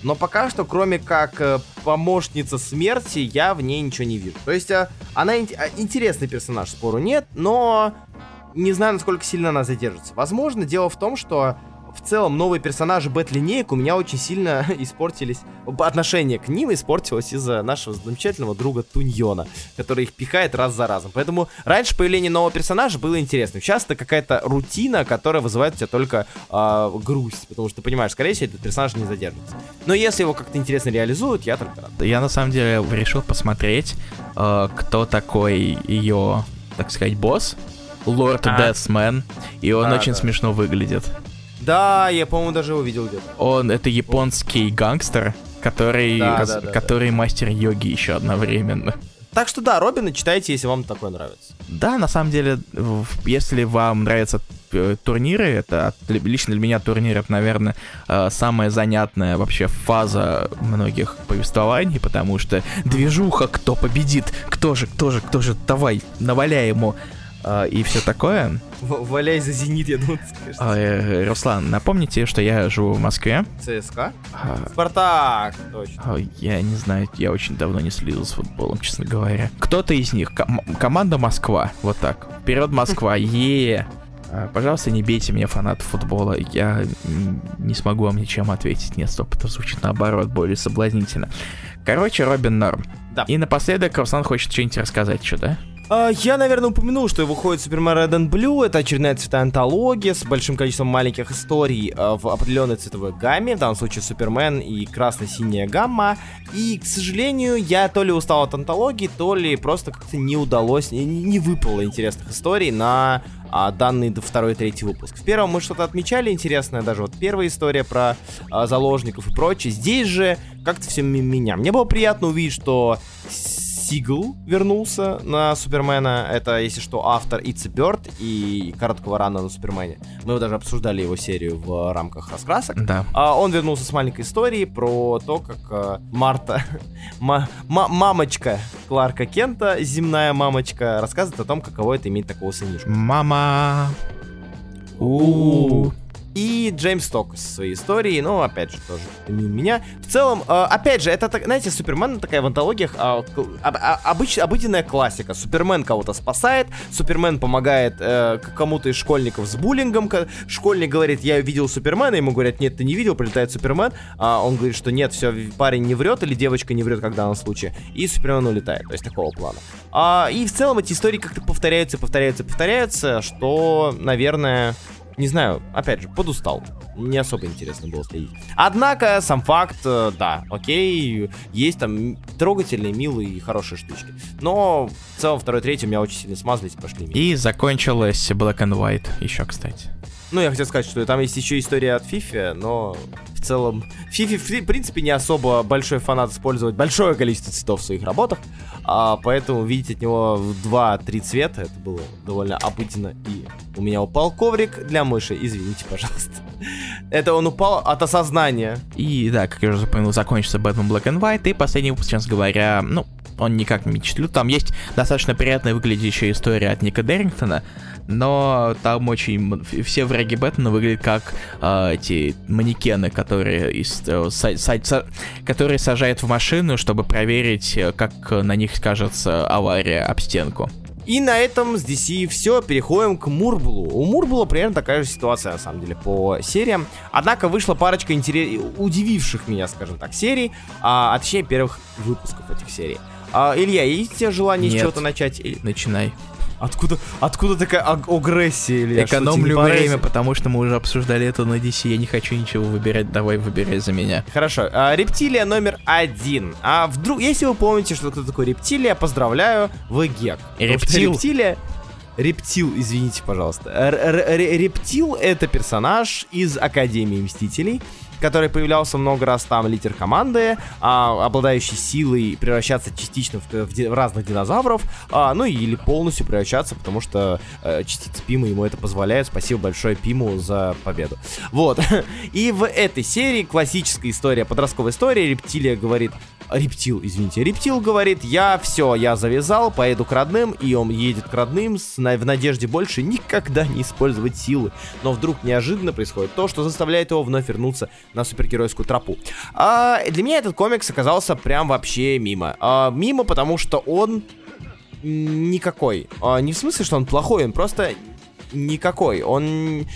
но пока что, кроме как э, помощница смерти, я в ней ничего не вижу. То есть она интересный персонаж, спору нет, но не знаю, насколько сильно она задержится. Возможно, дело в том, что в целом новые персонажи бэт-линеек у меня очень сильно [LAUGHS] испортились, отношение к ним испортилось из-за нашего замечательного друга Туньона, который их пихает раз за разом. Поэтому раньше появление нового персонажа было интересным. Сейчас это какая-то рутина, которая вызывает у тебя только э, грусть, потому что ты понимаешь, скорее всего, этот персонаж не задержится. Но если его как-то интересно реализуют, я только рад. Я на самом деле решил посмотреть, э, кто такой ее, так сказать, босс. Лорд а. Десмен, и он а, очень да. смешно выглядит. Да, я, по-моему, даже его видел где-то. Он это японский гангстер, который, да, да, да, который да. мастер йоги еще одновременно. Так что да, Робина читайте, если вам такое нравится. Да, на самом деле, если вам нравятся э, турниры, это лично для меня турнир это, наверное, э, самая занятная вообще фаза многих повествований, потому что движуха, кто победит, кто же, кто же, кто же, давай, наваляй ему э, и все такое. Валяй за «Зенит», я думаю, ты скажешь. Руслан, напомните, что я живу в Москве. ЦСКА? А... Спартак, точно. Я не знаю, я очень давно не следил с футболом, честно говоря. Кто-то из них, ком- команда Москва, вот так. Вперед, Москва, е Пожалуйста, не бейте меня, фанат футбола. Я не смогу вам ничем ответить. Нет, стоп, это звучит наоборот, более соблазнительно. Короче, Робин Норм. Да. И напоследок Руслан хочет что-нибудь рассказать, что, да? А, я, наверное, упомянул, что выходит Супермен Red and Blue. Это очередная цветовая антология с большим количеством маленьких историй а, в определенной цветовой гамме. В данном случае Супермен и красно-синяя гамма. И, к сожалению, я то ли устал от антологии, то ли просто как-то не удалось, не, не выпало интересных историй на а, данный второй и третий выпуск. В первом мы что-то отмечали интересное, даже вот первая история про а, заложников и прочее. Здесь же как-то все меня. Мне было приятно увидеть, что Сигл вернулся на Супермена. Это, если что, автор It's a Bird и короткого рана на Супермене. Мы даже обсуждали его серию в рамках раскрасок. Да. А, он вернулся с маленькой историей про то, как а, Марта, [LAUGHS] ма, ма, мамочка Кларка Кента, земная мамочка, рассказывает о том, каково это иметь такого сынишку. Мама. У, -у, -у. И Джеймс Ток со своей историей, ну, опять же, тоже мимо меня. В целом, э, опять же, это, знаете, Супермен такая в антологиях э, обыч, обыденная классика. Супермен кого-то спасает, Супермен помогает э, кому-то из школьников с буллингом. Школьник говорит, я видел Супермена, ему говорят, нет, ты не видел, прилетает Супермен. А он говорит, что нет, все, парень не врет, или девочка не врет, как в данном случае. И Супермен улетает, то есть такого плана. А, и в целом эти истории как-то повторяются, повторяются, повторяются, что, наверное, не знаю, опять же, подустал. Не особо интересно было следить. Однако, сам факт, э, да, окей, есть там трогательные, милые и хорошие штучки. Но в целом второй, третий у меня очень сильно смазались, пошли мимо. И закончилась Black and White еще, кстати. Ну, я хотел сказать, что там есть еще история от Фифи, но в целом... Фифи, в принципе, не особо большой фанат использовать большое количество цветов в своих работах, а, поэтому видеть от него 2-3 цвета, это было довольно обыденно. И у меня упал коврик для мыши, извините, пожалуйста. [LAUGHS] Это он упал от осознания. И да, как я уже упомянул, закончится Batman Black and White, и последний выпуск, честно говоря, ну, он никак не впечатлил. Там есть достаточно приятная выглядящая история от Ника Деррингтона, но там очень все враги Бэтмена выглядят как э, эти манекены, которые, из, э, са, са, са, которые сажают в машину, чтобы проверить, э, как на них скажется авария об стенку. И на этом с DC все, переходим к Мурбулу. У Мурбула примерно такая же ситуация, на самом деле, по сериям. Однако вышла парочка интерес... удививших меня, скажем так, серий, а, а точнее первых выпусков этих серий. А, Илья, есть у тебя желание Нет. с чего-то начать? Начинай. Откуда, откуда такая агрессия? Или Экономлю что, время, потому что мы уже обсуждали это на DC. Я не хочу ничего выбирать. Давай выбирай за меня. Хорошо. А, рептилия номер один. А вдруг, если вы помните, что кто такой рептилия, поздравляю, вы гек. Рептил. Рептилия Рептил, извините, пожалуйста. Р Рептил это персонаж из Академии Мстителей который появлялся много раз там, лидер команды, а, обладающий силой превращаться частично в, в, в разных динозавров, а, ну или полностью превращаться, потому что а, частица Пима ему это позволяет. Спасибо большое Пиму за победу. Вот. [LAUGHS] И в этой серии классическая история, подростковая история, рептилия говорит, Рептил, извините. Рептил говорит, я все, я завязал, поеду к родным, и он едет к родным с, на, в надежде больше никогда не использовать силы. Но вдруг неожиданно происходит то, что заставляет его вновь вернуться на супергеройскую тропу. А, для меня этот комикс оказался прям вообще мимо. А, мимо, потому что он никакой. А, не в смысле, что он плохой, он просто никакой. Он...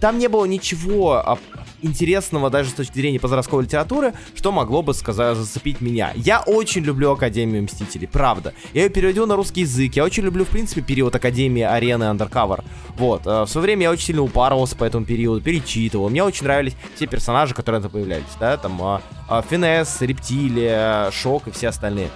Там не было ничего интересного даже с точки зрения подростковой литературы, что могло бы сказать, зацепить меня. Я очень люблю Академию Мстителей, правда. Я ее переводил на русский язык. Я очень люблю, в принципе, период Академии Арены Undercover. Вот. Э, в свое время я очень сильно упарывался по этому периоду, перечитывал. Мне очень нравились все персонажи, которые там появлялись, да, там а, а, Финес, Рептилия, Шок и все остальные.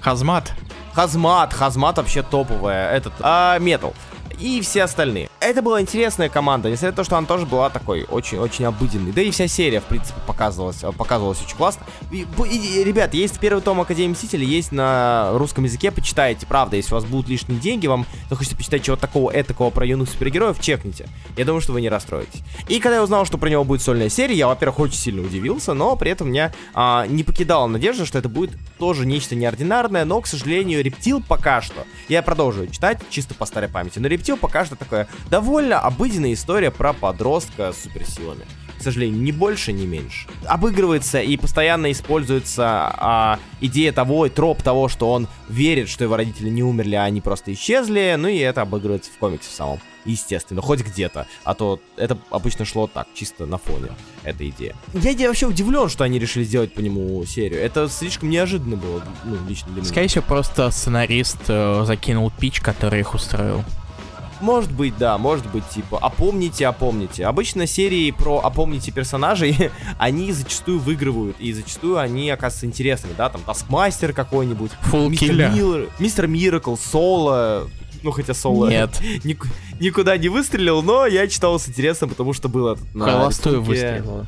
Хазмат. Хазмат, Хазмат вообще топовая. Этот, а, Метал. И все остальные. Это была интересная команда, несмотря на то, что она тоже была такой очень-очень обыденной. Да и вся серия, в принципе, показывалась, показывалась очень классно. И, и, ребят, есть первый том Академии Мстителей, есть на русском языке, почитайте. Правда, если у вас будут лишние деньги, вам захочется почитать чего-то такого этакого про юных супергероев, чекните. Я думаю, что вы не расстроитесь. И когда я узнал, что про него будет сольная серия, я, во-первых, очень сильно удивился, но при этом меня а, не покидала надежда, что это будет тоже нечто неординарное, но, к сожалению, Рептил пока что, я продолжу читать чисто по старой памяти, но Рептил пока что такая довольно обыденная история про подростка с суперсилами к сожалению, ни больше, ни меньше. Обыгрывается и постоянно используется а, идея того, троп того, что он верит, что его родители не умерли, а они просто исчезли, ну и это обыгрывается в комиксе в самом. Естественно, хоть где-то. А то это обычно шло так, чисто на фоне, эта идея. Я вообще удивлен, что они решили сделать по нему серию. Это слишком неожиданно было, ну, лично для меня. Скорее всего, просто сценарист э, закинул пич, который их устроил. Может быть, да, может быть, типа, опомните, опомните. Обычно серии про опомните персонажей, [LAUGHS] они зачастую выигрывают, и зачастую они оказываются интересными, да, там, Таскмастер какой-нибудь, Мистер, Миллер, Мистер Миракл, Соло, ну, хотя Соло Нет. [LAUGHS] ник- никуда не выстрелил, но я читал с интересом, потому что было на Холостую выстрелил.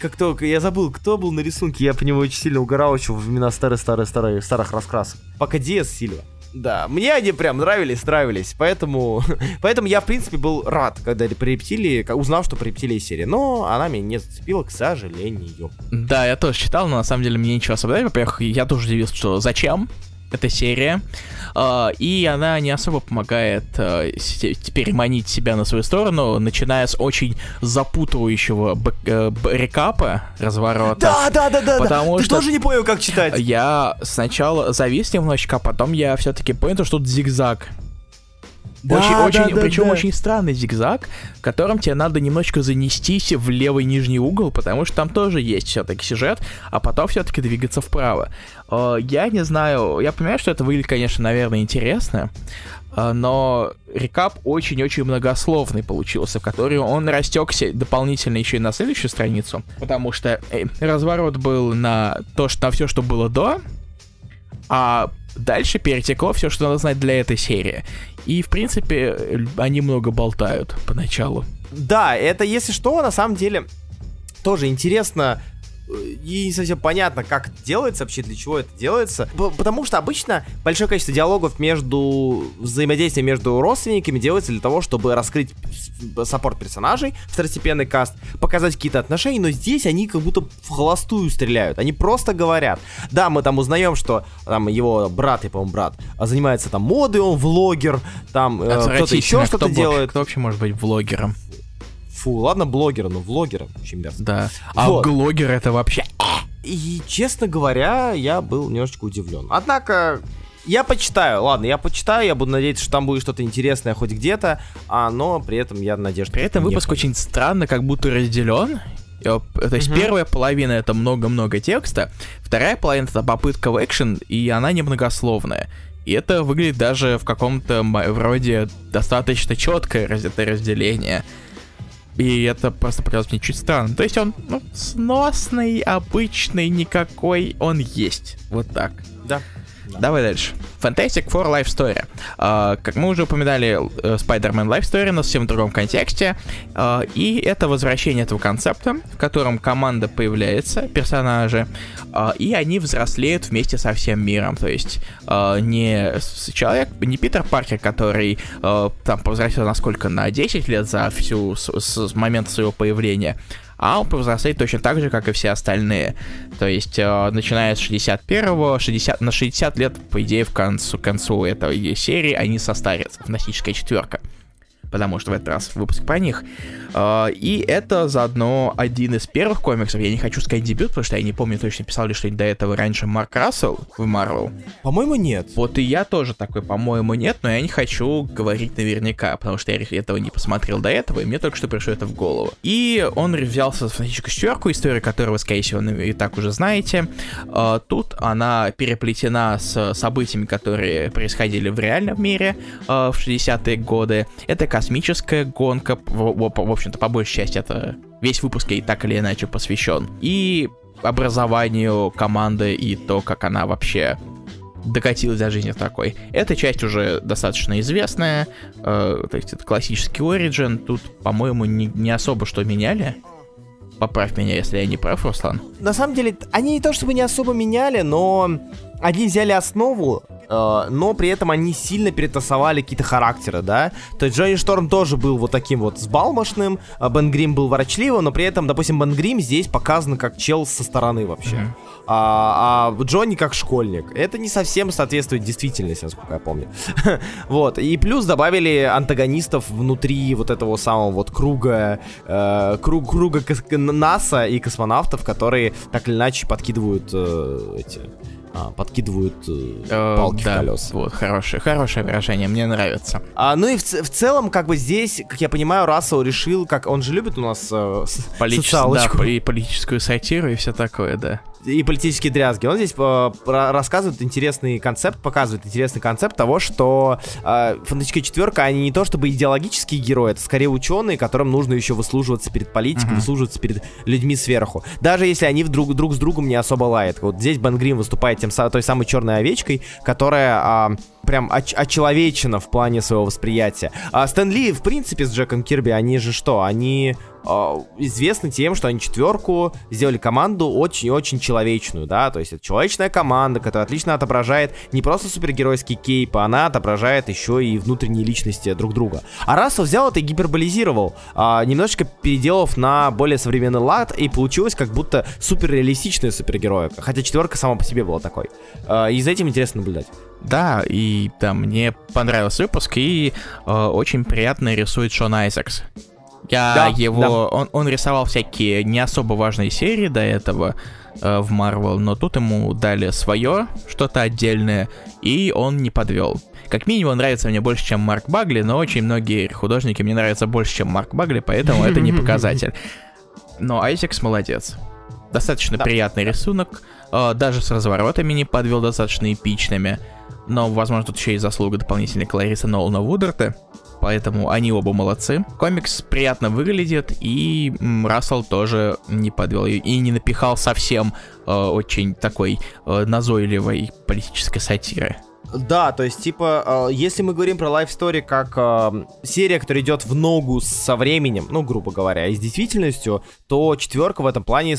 Как только я забыл, кто был на рисунке, я по нему очень сильно угорал еще в времена старых-старых-старых старых раскрасов. Пока Диас Сильва. Да, мне они прям нравились, нравились, поэтому, [LAUGHS] поэтому я, в принципе, был рад, когда рептилии, узнал, что при рептилии серия, но она меня не зацепила, к сожалению. Да, я тоже читал, но на самом деле мне ничего особенного, во-первых, я тоже удивился, что зачем, эта серия, а, и она не особо помогает а, переманить себя на свою сторону, начиная с очень запутывающего э, рекапа разворота. Да, да, да, да. Потому Ты что тоже не понял, как читать. Я сначала завис немножечко, а потом я все-таки понял, что тут зигзаг. Да, очень, да, очень, да, причем да. очень странный зигзаг, которым тебе надо немножечко занестись в левый нижний угол, потому что там тоже есть все-таки сюжет, а потом все-таки двигаться вправо. Э, я не знаю, я понимаю, что это выглядит, конечно, наверное, интересно, э, но рекап очень-очень многословный получился, в который он растекся дополнительно еще и на следующую страницу, потому что э, разворот был на то, что на все, что было до, а дальше перетекло все, что надо знать для этой серии. И, в принципе, они много болтают поначалу. Да, это, если что, на самом деле тоже интересно и не совсем понятно, как это делается, вообще для чего это делается. Потому что обычно большое количество диалогов между взаимодействием между родственниками делается для того, чтобы раскрыть саппорт персонажей, второстепенный каст, показать какие-то отношения, но здесь они как будто в холостую стреляют. Они просто говорят. Да, мы там узнаем, что там его брат, я по-моему, брат, занимается там модой, он влогер, там э, кто-то еще что-то делает. Кто вообще может быть влогером? Фу, ладно, блогер, но влогер очень мерзко. Да. А вот. блогер это вообще... И, честно говоря, я был немножечко удивлен. Однако, я почитаю, ладно, я почитаю, я буду надеяться, что там будет что-то интересное хоть где-то, а, но при этом я надеюсь, При этом выпуск очень странно, как будто разделен. То есть угу. первая половина это много-много текста, вторая половина это попытка в экшен, и она немногословная. И это выглядит даже в каком-то вроде достаточно четкое это разделение. И это просто показалось мне чуть странно. То есть он, ну, сносный, обычный, никакой, он есть. Вот так. Да. Давай дальше. Fantastic Four Life Story. Uh, как мы уже упоминали, uh, Spider-Man Life Story, но совсем в другом контексте. Uh, и это возвращение этого концепта, в котором команда появляется, персонажи, uh, и они взрослеют вместе со всем миром. То есть не человек, не Питер Паркер, который там повзрослел насколько на 10 лет за всю с, с момента своего появления, а он повзрослеет точно так же, как и все остальные. То есть, э, начиная с 61-го, 60, на 60 лет, по идее, в концу, к концу этой серии они состарятся. Фантастическая четверка потому что в этот раз выпуск по них. А, и это заодно один из первых комиксов, я не хочу сказать дебют, потому что я не помню точно, писал ли что-нибудь до этого раньше Марк Рассел в Marvel. По-моему, нет. Вот и я тоже такой, по-моему, нет, но я не хочу говорить наверняка, потому что я этого не посмотрел до этого, и мне только что пришло это в голову. И он взялся за фантастическую четверку, историю которого, скорее всего, вы и так уже знаете. А, тут она переплетена с событиями, которые происходили в реальном мире а, в 60-е годы. Это космическая гонка, в, в, общем-то, по большей части это весь выпуск ей так или иначе посвящен. И образованию команды и то, как она вообще докатилась до жизни такой. Эта часть уже достаточно известная, э, то есть это классический Origin, тут, по-моему, не, не особо что меняли. Поправь меня, если я не прав, Руслан. На самом деле, они не то чтобы не особо меняли, но они взяли основу Uh, но при этом они сильно перетасовали какие-то характеры, да. То есть Джонни Шторм тоже был вот таким вот сбалмошным, а Бен Грим был ворочливым, но при этом, допустим, Бен Грим здесь показан как чел со стороны вообще. Mm-hmm. А, а Джонни как школьник. Это не совсем соответствует действительности, насколько я помню. [LAUGHS] вот. И плюс добавили антагонистов внутри вот этого самого вот круга, э, круг, круга НАСА и космонавтов, которые так или иначе подкидывают э, эти а, подкидывают э, э, палки да, в колеса. Вот, хорошее, хорошее выражение, мне нравится. А, ну и в, в целом, как бы здесь, как я понимаю, Рассел решил, как он же любит у нас э, Политичес... социалочку. Да, и политическую сатиру и все такое, да и политические дрязги. Он здесь э, рассказывает интересный концепт, показывает интересный концепт того, что э, фантастическая четверка, они не то чтобы идеологические герои, это скорее ученые, которым нужно еще выслуживаться перед политикой, uh-huh. выслуживаться перед людьми сверху. Даже если они вдруг друг с другом не особо лают. Вот здесь Бен Грим выступает тем, той самой черной овечкой, которая... Прям оч- очеловечена в плане своего восприятия. А Стэн Ли, в принципе, с Джеком Кирби, они же что? Они э, известны тем, что они четверку сделали команду очень-очень человечную, да, то есть это человечная команда, которая отлично отображает не просто супергеройский кейп, а она отображает еще и внутренние личности друг друга. А Рассел взял это и гиперболизировал, э, немножечко переделав на более современный лад, и получилось как будто суперреалистичная супергероика, хотя четверка сама по себе была такой. Э, и за этим интересно наблюдать. Да, и да, мне понравился выпуск, и э, очень приятно рисует Шон Айзекс. Я да, его... Да. Он, он рисовал всякие не особо важные серии до этого э, в Marvel, но тут ему дали свое, что-то отдельное, и он не подвел. Как минимум, нравится мне больше, чем Марк Багли, но очень многие художники мне нравятся больше, чем Марк Багли, поэтому это не [LAUGHS] показатель. Но Айзекс молодец. Достаточно приятный рисунок, э, даже с разворотами не подвел, достаточно эпичными но, возможно, тут еще и заслуга дополнительной Клариса Нолана Вудерта, поэтому они оба молодцы. Комикс приятно выглядит, и Рассел тоже не подвел и не напихал совсем э, очень такой э, назойливой политической сатиры. Да, то есть, типа, э, если мы говорим про Life Story как э, серия, которая идет в ногу со временем, ну, грубо говоря, и с действительностью, то четверка в этом плане,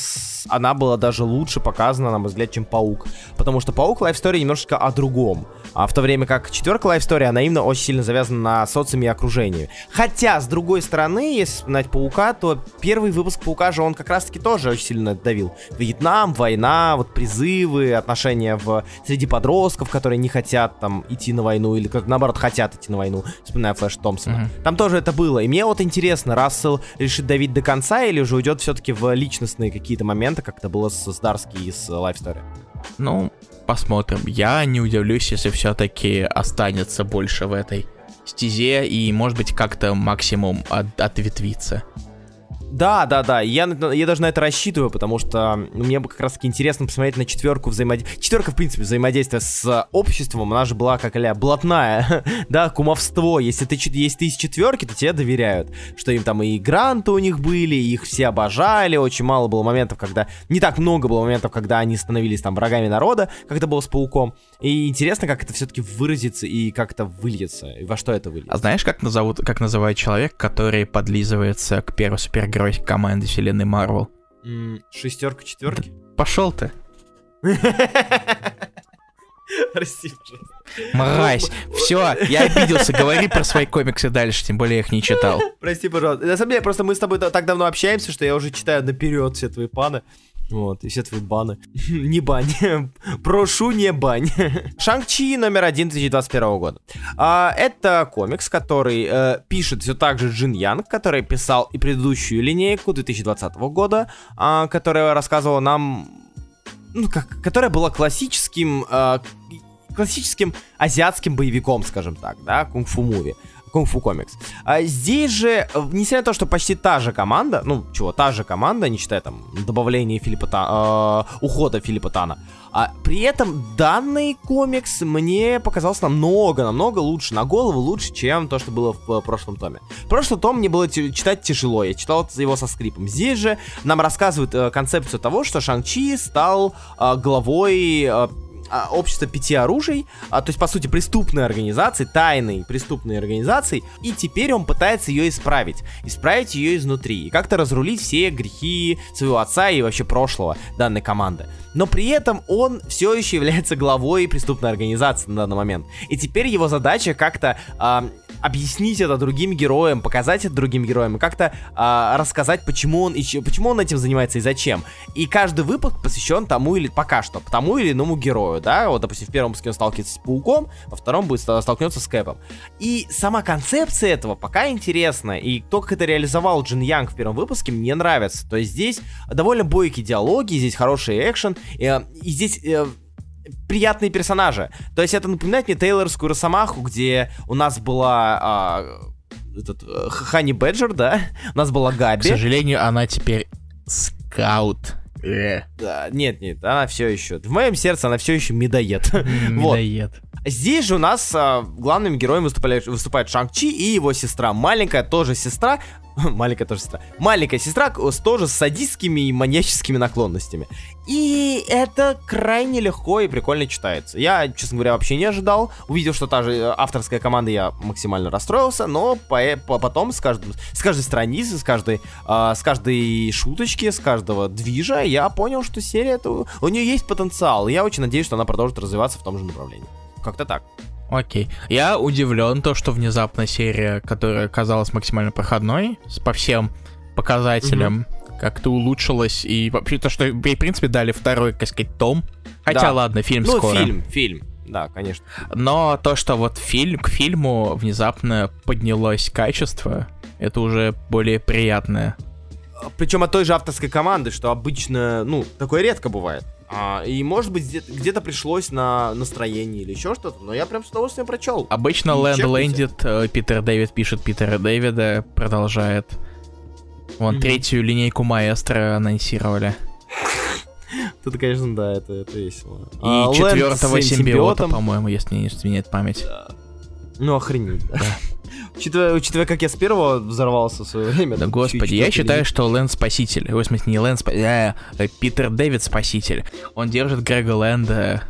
она была даже лучше показана, на мой взгляд, чем Паук. Потому что Паук Life Story немножечко о другом. А в то время как четверка Life Story, она именно очень сильно завязана на социуме и окружении. Хотя, с другой стороны, если вспоминать Паука, то первый выпуск Паука же он как раз-таки тоже очень сильно давил. Вьетнам, война, вот призывы, отношения в среди подростков, которые не хотят там идти на войну, или как наоборот хотят идти на войну, вспоминая Флэш Томпсона. Mm-hmm. Там тоже это было. И мне вот интересно, Рассел решит давить до конца или уже уйдет все-таки в личностные какие-то моменты, как это было с, с Дарски и с Life Story? Ну, посмотрим. Я не удивлюсь, если все-таки останется больше в этой стезе и, может быть, как-то максимум от, ответвиться. Да, да, да. Я, я даже на это рассчитываю, потому что мне бы как раз таки интересно посмотреть на четверку взаимодействия. Четверка, в принципе, взаимодействия с обществом, она же была как ля блатная, [LAUGHS] да, кумовство. Если ты, если ты из четверки, то тебе доверяют, что им там и гранты у них были, их все обожали, очень мало было моментов, когда... Не так много было моментов, когда они становились там врагами народа, как это было с Пауком. И интересно, как это все-таки выразится и как это выльется, и во что это выльется. А знаешь, как назовут, как называют человек, который подлизывается к первой супергерою герой команды вселенной Марвел. Шестерка, четверки? Пошел ты. Прости, пожалуйста. Мразь. Все, я обиделся. Говори про свои комиксы дальше, тем более я их не читал. Прости, пожалуйста. На самом деле, просто мы с тобой так давно общаемся, что я уже читаю наперед все твои паны. Вот, и все твои баны. [LAUGHS] не бань. [LAUGHS] Прошу, не бань. [LAUGHS] Шанг-Чи номер один 2021 года. А, это комикс, который э, пишет все так же Джин Янг, который писал и предыдущую линейку 2020 года, а, которая рассказывала нам... Ну, как, которая была классическим... Э, классическим азиатским боевиком, скажем так, да, кунг-фу муви. Кунг-фу комикс. А здесь же, э, несмотря на то, что почти та же команда, ну, чего, та же команда, не считая там добавления Филиппа Тана, э, ухода Филиппа Тана, а при этом данный комикс мне показался намного-намного лучше, на голову лучше, чем то, что было в э, прошлом томе. Прошлый том мне было читать тяжело, я читал его со скрипом. Здесь же нам рассказывают э, концепцию того, что Шанг-Чи стал э, главой э, общество пяти оружий, а, то есть, по сути, преступной организации, тайной преступной организации, и теперь он пытается ее исправить, исправить ее изнутри, и как-то разрулить все грехи своего отца и вообще прошлого данной команды. Но при этом он все еще является главой преступной организации на данный момент. И теперь его задача как-то э, объяснить это другим героям, показать это другим героям, и как-то э, рассказать, почему он, и, почему он этим занимается и зачем. И каждый выпуск посвящен тому или пока что, тому или иному герою, да, вот, допустим, в первом выпуске он сталкивается с Пауком, во втором будет столкнется с Кэпом. И сама концепция этого пока интересна, и то, как это реализовал Джин Янг в первом выпуске, мне нравится. То есть здесь довольно бойкие диалоги, здесь хороший экшен, э, и здесь э, приятные персонажи. То есть это напоминает мне Тейлорскую Росомаху, где у нас была... А, этот, э, Хани Бэджер, да? У нас была Габи. К сожалению, она теперь скаут. Да, нет, нет, она все еще. В моем сердце она все еще медоед. [LAUGHS] Медоед. Вот. Здесь же у нас а, главными героями выступали, выступает Шанг-Чи и его сестра. Маленькая тоже сестра. [LAUGHS] Маленькая тоже сестра. Маленькая сестра тоже с садистскими и маньяческими наклонностями. И это крайне легко и прикольно читается. Я, честно говоря, вообще не ожидал. Увидел, что та же э, авторская команда, я максимально расстроился, но по, по, потом с, каждым, с каждой страницы, с каждой, э, с каждой шуточки, с каждого движа я понял, что серия, это, у нее есть потенциал. И я очень надеюсь, что она продолжит развиваться в том же направлении. Как-то так. Окей. Я удивлен то, что внезапно серия, которая казалась максимально проходной, по всем показателям, mm-hmm. как-то улучшилась. И вообще то, что, в принципе, дали второй, так сказать, том. Хотя, да. ладно, фильм ну, скоро. фильм, фильм. Да, конечно. Но то, что вот фильм, к фильму внезапно поднялось качество, это уже более приятное. Причем от той же авторской команды, что обычно, ну, такое редко бывает. А, и может быть где-то, где пришлось на настроение или еще что-то, но я прям с удовольствием прочел. Обычно Лэнд лендит, э, Питер Дэвид пишет Питера Дэвида, продолжает. Вон mm-hmm. третью линейку маэстро анонсировали. Тут, конечно, да, это, это весело. И а, четвертого симбиота, по-моему, если не изменяет память. Да. Ну, охренеть, да. Учитывая, учитывая, как я с первого взорвался в свое время. Да господи, я считаю, что Лэн спаситель. Ой, в смысле, не Лэн спаситель, а э, Питер Дэвид спаситель. Он держит Грега Лэнда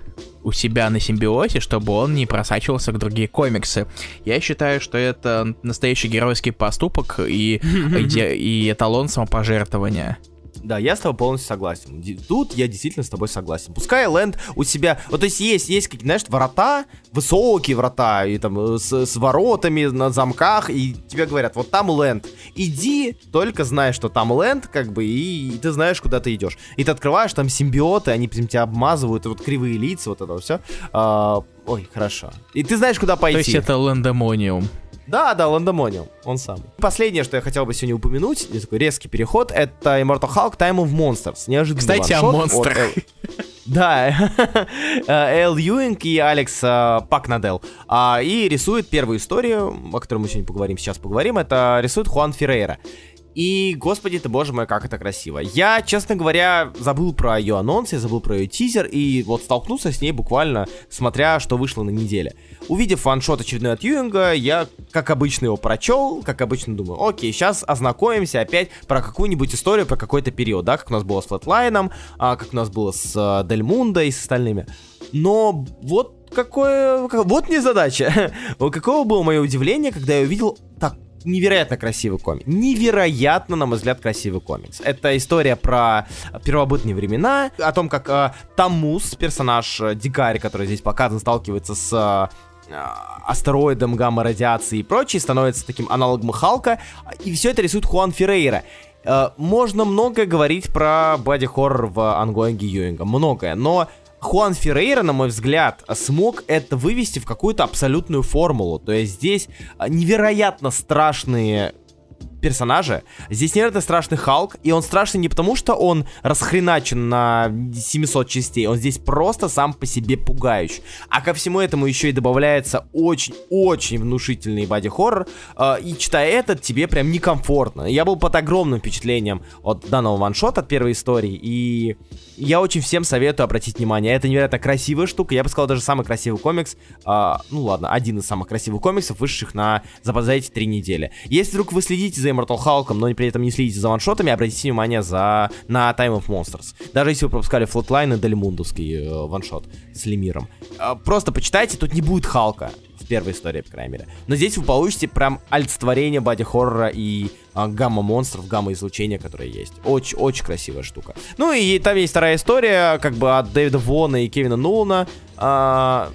у себя на симбиоте, чтобы он не просачивался к другие комиксы. Я считаю, что это настоящий геройский поступок и, [LAUGHS] и эталон самопожертвования. Да, я с тобой полностью согласен. Тут я действительно с тобой согласен. Пускай Лэнд у себя... Вот, то есть есть, есть какие, знаешь, врата, высокие врата, и там э, с, с воротами на замках, и тебе говорят, вот там Лэнд. Иди, только знай, что там Лэнд, как бы, и, и ты знаешь, куда ты идешь. И ты открываешь, там симбиоты, они прям тебя обмазывают, и вот кривые лица, вот это все. А, ой, хорошо. И ты знаешь, куда пойти. То есть это лэндемониум. Да, да, Ландомониум, он сам. Последнее, что я хотел бы сегодня упомянуть, такой резкий переход, это Immortal Hulk Time of Monsters. Неожиданный Кстати, о монстрах. [LAUGHS] Да, [LAUGHS] Эл Юинг и Алекс э, Пакнадел. А, и рисует первую историю, о которой мы сегодня поговорим, сейчас поговорим, это рисует Хуан Феррейра. И, господи ты, боже мой, как это красиво. Я, честно говоря, забыл про ее анонс, я забыл про ее тизер, и вот столкнулся с ней буквально, смотря, что вышло на неделе. Увидев ваншот очередной от Юинга, я, как обычно, его прочел, как обычно думаю, окей, сейчас ознакомимся опять про какую-нибудь историю, про какой-то период, да, как у нас было с Флетлайном, а, как у нас было с а, Дель Мундо и с остальными. Но вот какое... Вот не задача. [LAUGHS] Каково было мое удивление, когда я увидел так невероятно красивый комикс. Невероятно, на мой взгляд, красивый комикс. Это история про первобытные времена, о том, как э, Тамус, персонаж э, Дикарь, который здесь показан, сталкивается с э, астероидом, гамма-радиации и прочее, становится таким аналогом Халка, и все это рисует Хуан Феррейра. Э, можно многое говорить про боди-хоррор в ангоинге Юинга, многое, но Хуан Феррейра, на мой взгляд, смог это вывести в какую-то абсолютную формулу. То есть здесь а, невероятно страшные персонажа. Здесь невероятно страшный Халк, и он страшный не потому, что он расхреначен на 700 частей, он здесь просто сам по себе пугающий. А ко всему этому еще и добавляется очень-очень внушительный боди-хоррор, э, и читая этот, тебе прям некомфортно. Я был под огромным впечатлением от данного ваншота, от первой истории, и я очень всем советую обратить внимание. Это невероятно красивая штука, я бы сказал, даже самый красивый комикс, э, ну ладно, один из самых красивых комиксов, вышедших на, за эти три недели. Если вдруг вы следите за за Immortal Hulk, но при этом не следите за ваншотами, обратите внимание за, на Time of Monsters. Даже если вы пропускали Flatline и Дельмундовский э, ваншот с Лемиром. Э, просто почитайте, тут не будет Халка в первой истории, по крайней мере. Но здесь вы получите прям альтстворение боди-хоррора и а, гамма-монстров, гамма-излучения, которые есть. Очень, очень красивая штука. Ну и там есть вторая история, как бы от Дэвида Вона и Кевина Нулана. А,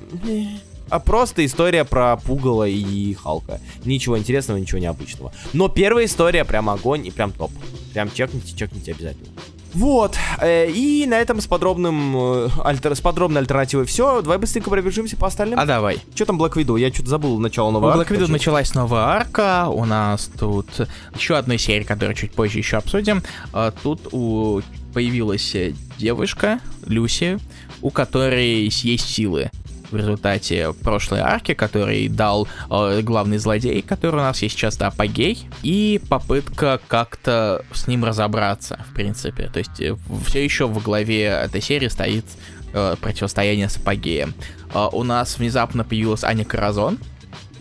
а просто история про Пугала и Халка. Ничего интересного, ничего необычного. Но первая история прям огонь и прям топ. Прям чекните, чекните обязательно. Вот, э, и на этом с подробным, э, альтер, с подробной альтернативой все. Давай быстренько пробежимся по остальным. А давай. Что там Black Widow? Я что-то забыл начало нового У Black Widow началась новая арка, у нас тут еще одна серия, которую чуть позже еще обсудим. А, тут у... появилась девушка, Люси, у которой есть силы в результате прошлой арки, который дал э, главный злодей, который у нас есть да, апогей, и попытка как-то с ним разобраться, в принципе. То есть э, все еще в главе этой серии стоит э, противостояние с апогеем. Э, у нас внезапно появилась Аня Каразон,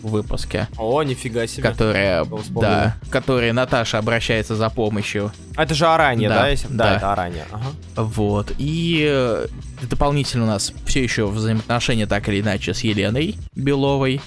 выпуске. О, нифига себе. Которая, да, которая Наташа обращается за помощью. Это же Аранья, да? Да, если... да. да. это Аранья. Ага. Вот. И э, дополнительно у нас все еще взаимоотношения так или иначе с Еленой Беловой.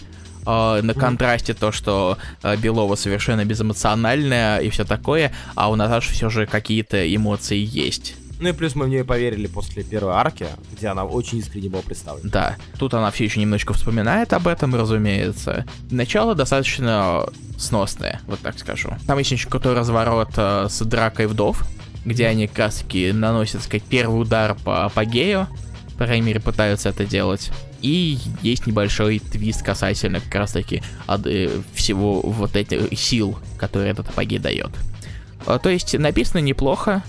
Э, на контрасте то, что э, Белова совершенно безэмоциональная и все такое, а у Наташи все же какие-то эмоции есть. Ну и плюс мы в нее поверили после первой арки, где она очень искренне была представлена. Да, тут она все еще немножечко вспоминает об этом, разумеется. Начало достаточно сносное, вот так скажу. Там есть очень крутой разворот э, с дракой вдов, где они таки наносят, сказать, первый удар по апогею, по крайней мере, пытаются это делать. И есть небольшой твист касательно как раз таки от, э, всего вот этих сил, которые этот апогей дает. Э, То есть написано неплохо,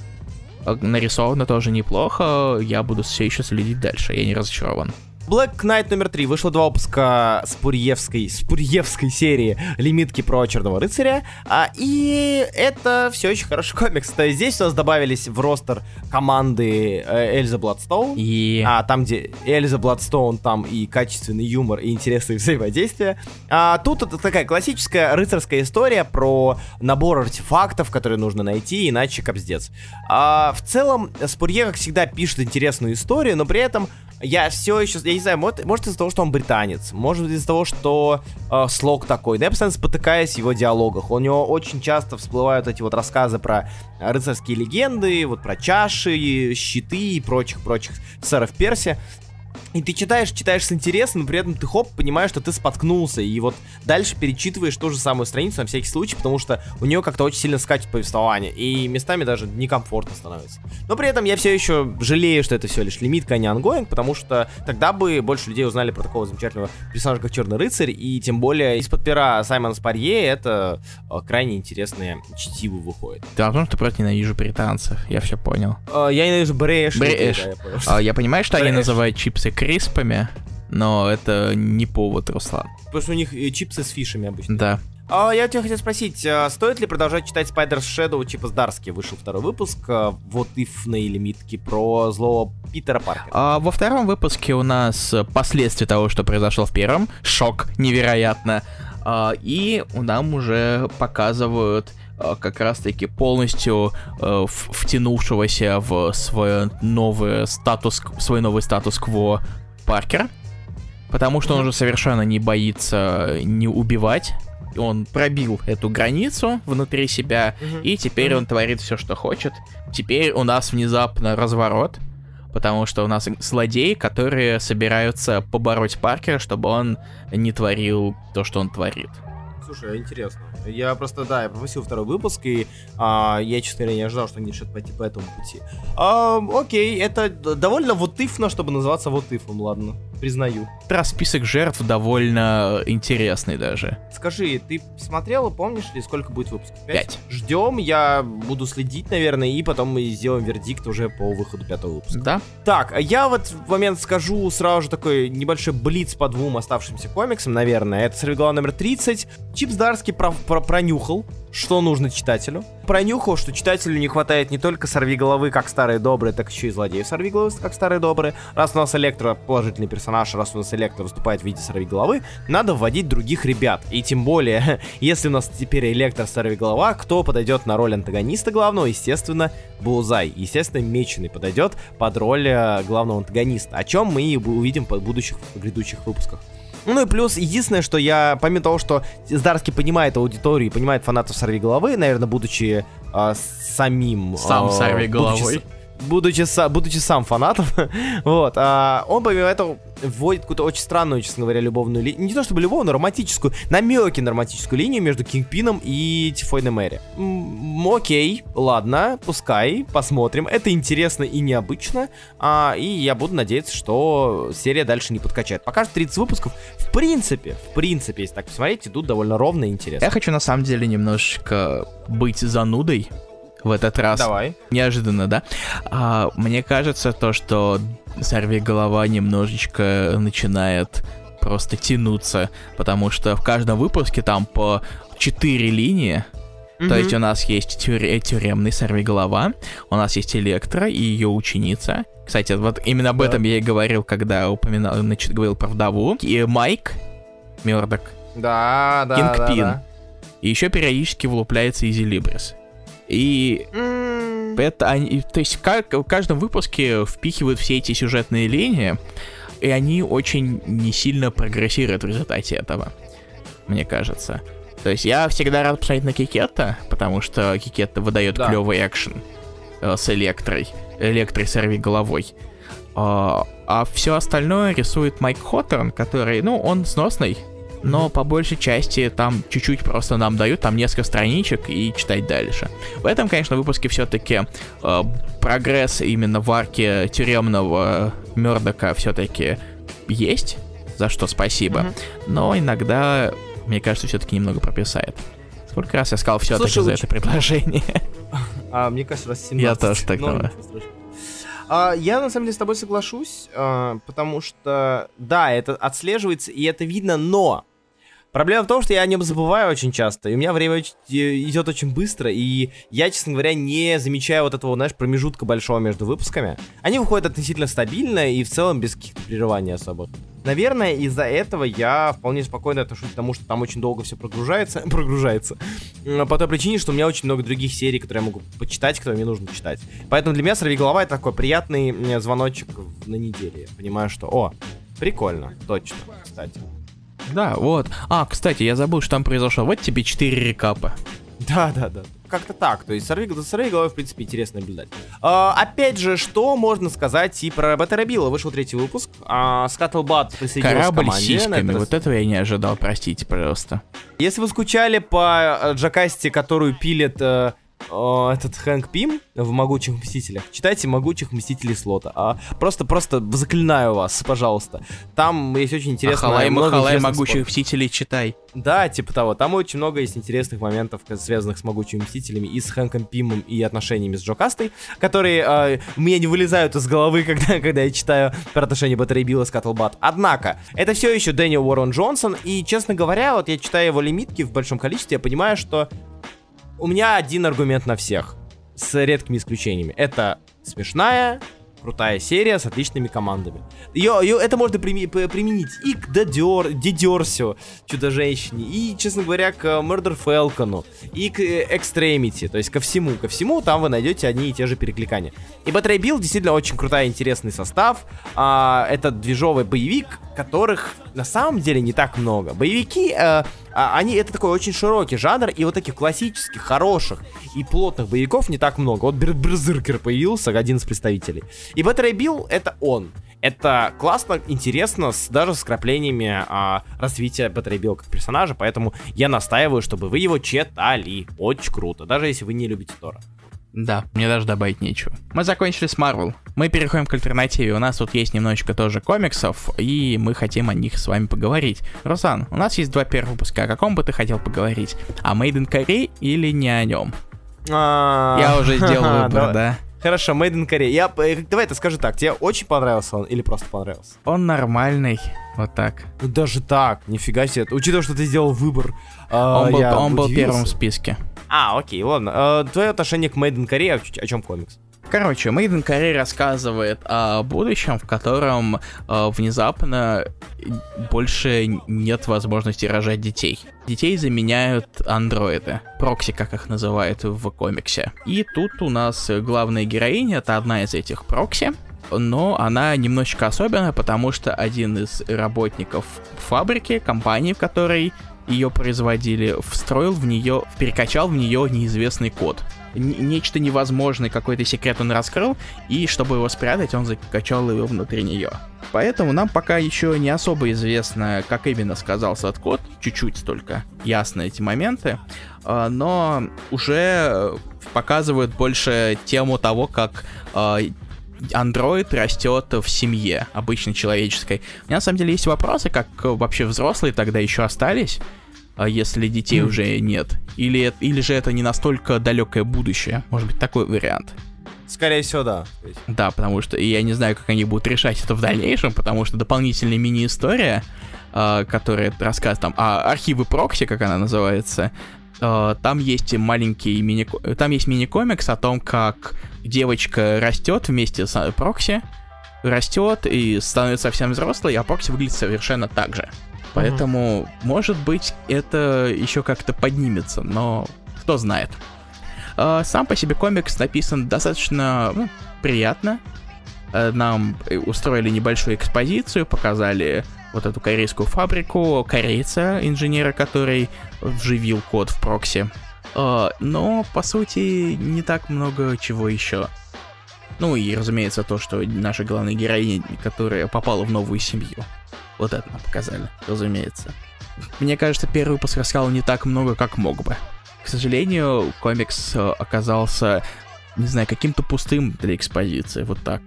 нарисовано тоже неплохо, я буду все еще следить дальше, я не разочарован. Black Knight номер 3. Вышло два выпуска Спурьевской, Спурьевской серии лимитки про Черного Рыцаря. А, и это все очень хороший комикс. То есть здесь у нас добавились в roster команды э, Эльза Бладстоун. И А там, где Эльза Бладстоун, там и качественный юмор, и интересные [LAUGHS] взаимодействия. А тут это такая классическая рыцарская история про набор артефактов, которые нужно найти, иначе капздец. А, в целом, Спурье, как всегда, пишет интересную историю, но при этом я все еще, я не знаю, может, может из-за того, что он британец, может из-за того, что э, слог такой, да я постоянно спотыкаюсь в его диалогах. У него очень часто всплывают эти вот рассказы про рыцарские легенды, вот про чаши, щиты и прочих-прочих сэров Перси. И ты читаешь, читаешь с интересом, но при этом ты хоп, понимаешь, что ты споткнулся. И вот дальше перечитываешь ту же самую страницу на всякий случай, потому что у нее как-то очень сильно скачет повествование. И местами даже некомфортно становится. Но при этом я все еще жалею, что это все лишь лимитка, а не ongoing, потому что тогда бы больше людей узнали про такого замечательного персонажа, как Черный Рыцарь. И тем более из-под пера Саймона Спурье это э, крайне интересные чтивы выходит. дело в том, что просто ненавижу британцев, я все понял. Э, я ненавижу Брэш. Брэш. Я А, я понимаю, что они называют чипсы криспами, но это не повод, Руслан. Потому что у них э, чипсы с фишами обычно. Да. А, я тебя хотел спросить, а, стоит ли продолжать читать Spider's Shadow Чипа Здарски? Вышел второй выпуск, а, вот ифные лимитки про злого Питера Паркера. А во втором выпуске у нас последствия того, что произошло в первом. Шок, невероятно. А, и нам уже показывают как раз-таки полностью э, втянувшегося в свой новый статус, свой новый статус-кво Паркера. Потому что он уже совершенно не боится не убивать. Он пробил эту границу внутри себя, Мгм. и теперь Мгм. он творит все, что хочет. Теперь у нас внезапно разворот, потому что у нас злодеи, которые собираются побороть Паркера, чтобы он не творил то, что он творит. Слушай, интересно. Я просто, да, я пропустил второй выпуск, и а, я, честно говоря, не ожидал, что они решат пойти по этому пути. А, окей, это довольно вот ифно, чтобы называться вот ифом, ладно, признаю. Раз список жертв довольно интересный даже. Скажи, ты смотрел, помнишь ли, сколько будет выпусков? Пять. Ждем, я буду следить, наверное, и потом мы сделаем вердикт уже по выходу пятого выпуска. Да? Так, а я в этот момент скажу сразу же такой небольшой блиц по двум оставшимся комиксам, наверное. Это «Сорвиголова номер 30». Чип Здарский про- про- пронюхал что нужно читателю. Пронюхал, что читателю не хватает не только сорви головы, как старые добрые, так еще и злодеев сорви головы, как старые добрые. Раз у нас Электро положительный персонаж, раз у нас Электро выступает в виде сорви головы, надо вводить других ребят. И тем более, [LAUGHS] если у нас теперь Электро сорви голова, кто подойдет на роль антагониста главного? Естественно, Булзай. Естественно, Меченый подойдет под роль э, главного антагониста. О чем мы и увидим в будущих грядущих выпусках. Ну и плюс, единственное, что я, помимо того, что Здарский понимает аудиторию и понимает фанатов Сорви Головы, наверное, будучи э, самим... Сам э, Сорви Головой. Будучи, будучи, будучи сам фанатом, [LAUGHS] вот, а он помимо этого вводит какую-то очень странную, честно говоря, любовную линию, не то чтобы любовную, романтическую, намеки на романтическую линию между Кингпином и Тифойной Мэри. М окей, ладно, пускай, посмотрим, это интересно и необычно, а, и я буду надеяться, что серия дальше не подкачает. Пока что 30 выпусков, в принципе, в принципе, если так посмотреть, идут довольно ровно и интересно. Я хочу на самом деле немножечко быть занудой, в этот раз. Давай. Неожиданно, да? А, мне кажется, то, что сорви голова немножечко начинает просто тянуться, потому что в каждом выпуске там по 4 линии. Mm-hmm. То есть у нас есть тюре- тюремный сорвиголова, у нас есть Электро и ее ученица. Кстати, вот именно об да. этом я и говорил, когда упоминал, значит, говорил про вдову. И Майк Мёрдок. Да, да, Кингпин. да, да. И еще периодически влупляется Иззи Либрис. И mm. это они, то есть как, в каждом выпуске впихивают все эти сюжетные линии, и они очень не сильно прогрессируют в результате этого, мне кажется. То есть я всегда рад посмотреть на Кикетта, потому что Кикетта выдает да. клевый экшен э, с электрой, электрой сорви головой. А, а все остальное рисует Майк Хоттерн, который, ну, он сносный, но по большей части там чуть-чуть просто нам дают, там несколько страничек и читать дальше. В этом, конечно, выпуске все-таки э, прогресс именно в арке тюремного Мердока все-таки есть, за что спасибо, mm-hmm. но иногда, мне кажется, все-таки немного прописает. Сколько раз я сказал все-таки за это предложение? [LAUGHS] А, мне кажется, раз 17. Я тоже так думаю. А, я на самом деле с тобой соглашусь, а, потому что, да, это отслеживается и это видно, но Проблема в том, что я о нем забываю очень часто, и у меня время идет очень быстро, и я, честно говоря, не замечаю вот этого, знаешь, промежутка большого между выпусками. Они выходят относительно стабильно и в целом без каких-то прерываний особо. Наверное, из-за этого я вполне спокойно отношусь к тому, что там очень долго все прогружается, [LAUGHS] прогружается. По той причине, что у меня очень много других серий, которые я могу почитать, которые мне нужно читать. Поэтому для меня «Сорви голова» это такой приятный звоночек на неделе. Понимаю, что, о, прикольно, точно, кстати. Да, вот. А, кстати, я забыл, что там произошло. Вот тебе 4 рекапа. Да, да, да. Как-то так. То есть сорви, в принципе, интересно наблюдать. А, опять же, что можно сказать и про Баттерабилла? Вышел третий выпуск. А, Скаттлбат присоединился Корабль к команде. сиськами. Это... Вот этого я не ожидал, простите, пожалуйста. Если вы скучали по э, Джакасте, которую пилит... Э, этот Хэнк Пим в «Могучих Мстителях». Читайте «Могучих Мстителей Слота». А, просто, просто заклинаю вас, пожалуйста. Там есть очень интересно... Ахалай, махалай, «Могучих спорт. Мстителей» читай. Да, типа того. Там очень много есть интересных моментов, связанных с «Могучими Мстителями» и с Хэнком Пимом и отношениями с Джо Кастой, которые э, мне не вылезают из головы, [LAUGHS] когда, когда я читаю про отношения Баттерей Билла с Каттлбат. Однако, это все еще Дэниел Уоррен Джонсон, и, честно говоря, вот я читаю его лимитки в большом количестве, я понимаю, что у меня один аргумент на всех, с редкими исключениями. Это смешная, крутая серия с отличными командами. Ее, ее, это можно прими, применить и к Дедер, Дедерсю, Чудо-женщине, и, честно говоря, к Murder Falcon, и к Extremity, то есть ко всему, ко всему там вы найдете одни и те же перекликания. И Battery Build действительно очень крутой, интересный состав. А, это движовый боевик, которых на самом деле не так много. Боевики, э, а, они это такой очень широкий жанр, и вот таких классических, хороших и плотных боевиков не так много. Вот Берзеркер появился, один из представителей. И Battery Bill это он. Это классно, интересно, с, даже с краплениями а, развития Battery Bill как персонажа, поэтому я настаиваю, чтобы вы его читали. Очень круто, даже если вы не любите Тора. Да, мне даже добавить нечего. Мы закончили с Marvel. Мы переходим к альтернативе. У нас тут есть немножечко тоже комиксов, и мы хотим о них с вами поговорить. Руслан, у нас есть два первых выпуска. О каком бы ты хотел поговорить? О Made in или не о нем? А, Я уже сделал [LAUGHS] выбор, да. Хорошо, Made in Korea. Я, э, давай это скажу так, тебе очень понравился он или просто понравился? Он нормальный, вот так. Ну даже так, нифига себе. Учитывая, что ты сделал выбор, он был, он был первым в списке. А, окей, ладно. Э, твое отношение к Made in Korea, о чем комикс? Короче, Made in рассказывает о будущем, в котором э, внезапно больше нет возможности рожать детей. Детей заменяют андроиды, прокси, как их называют в комиксе. И тут у нас главная героиня, это одна из этих прокси, но она немножечко особенная, потому что один из работников фабрики, компании, в которой ее производили, встроил в нее, перекачал в нее неизвестный код. Нечто невозможное, какой-то секрет он раскрыл, и чтобы его спрятать, он закачал его внутри нее. Поэтому нам пока еще не особо известно, как именно сказался этот код, чуть-чуть только ясно эти моменты, а, но уже показывают больше тему того, как а, андроид растет в семье обычной человеческой. У меня на самом деле есть вопросы, как вообще взрослые тогда еще остались, а если детей mm. уже нет. Или, или же это не настолько далекое будущее. Может быть, такой вариант. Скорее всего, да. Да, потому что я не знаю, как они будут решать это в дальнейшем, потому что дополнительная мини-история, э, которая рассказывает там о архивы прокси, как она называется, там есть маленький мини там есть мини-комикс о том, как девочка растет вместе с прокси, растет и становится совсем взрослой, а прокси выглядит совершенно так же. Поэтому, mm-hmm. может быть, это еще как-то поднимется, но кто знает. А, сам по себе комикс написан достаточно ну, приятно. Э, нам устроили небольшую экспозицию, показали вот эту корейскую фабрику, корейца, инженера, который вживил код в прокси. А, но, по сути, не так много чего еще. Ну и, разумеется, то, что наша главная героиня, которая попала в новую семью. Вот это нам показали, разумеется. Мне кажется, первый выпуск рассказал не так много, как мог бы. К сожалению, комикс э, оказался, не знаю, каким-то пустым для экспозиции, вот так.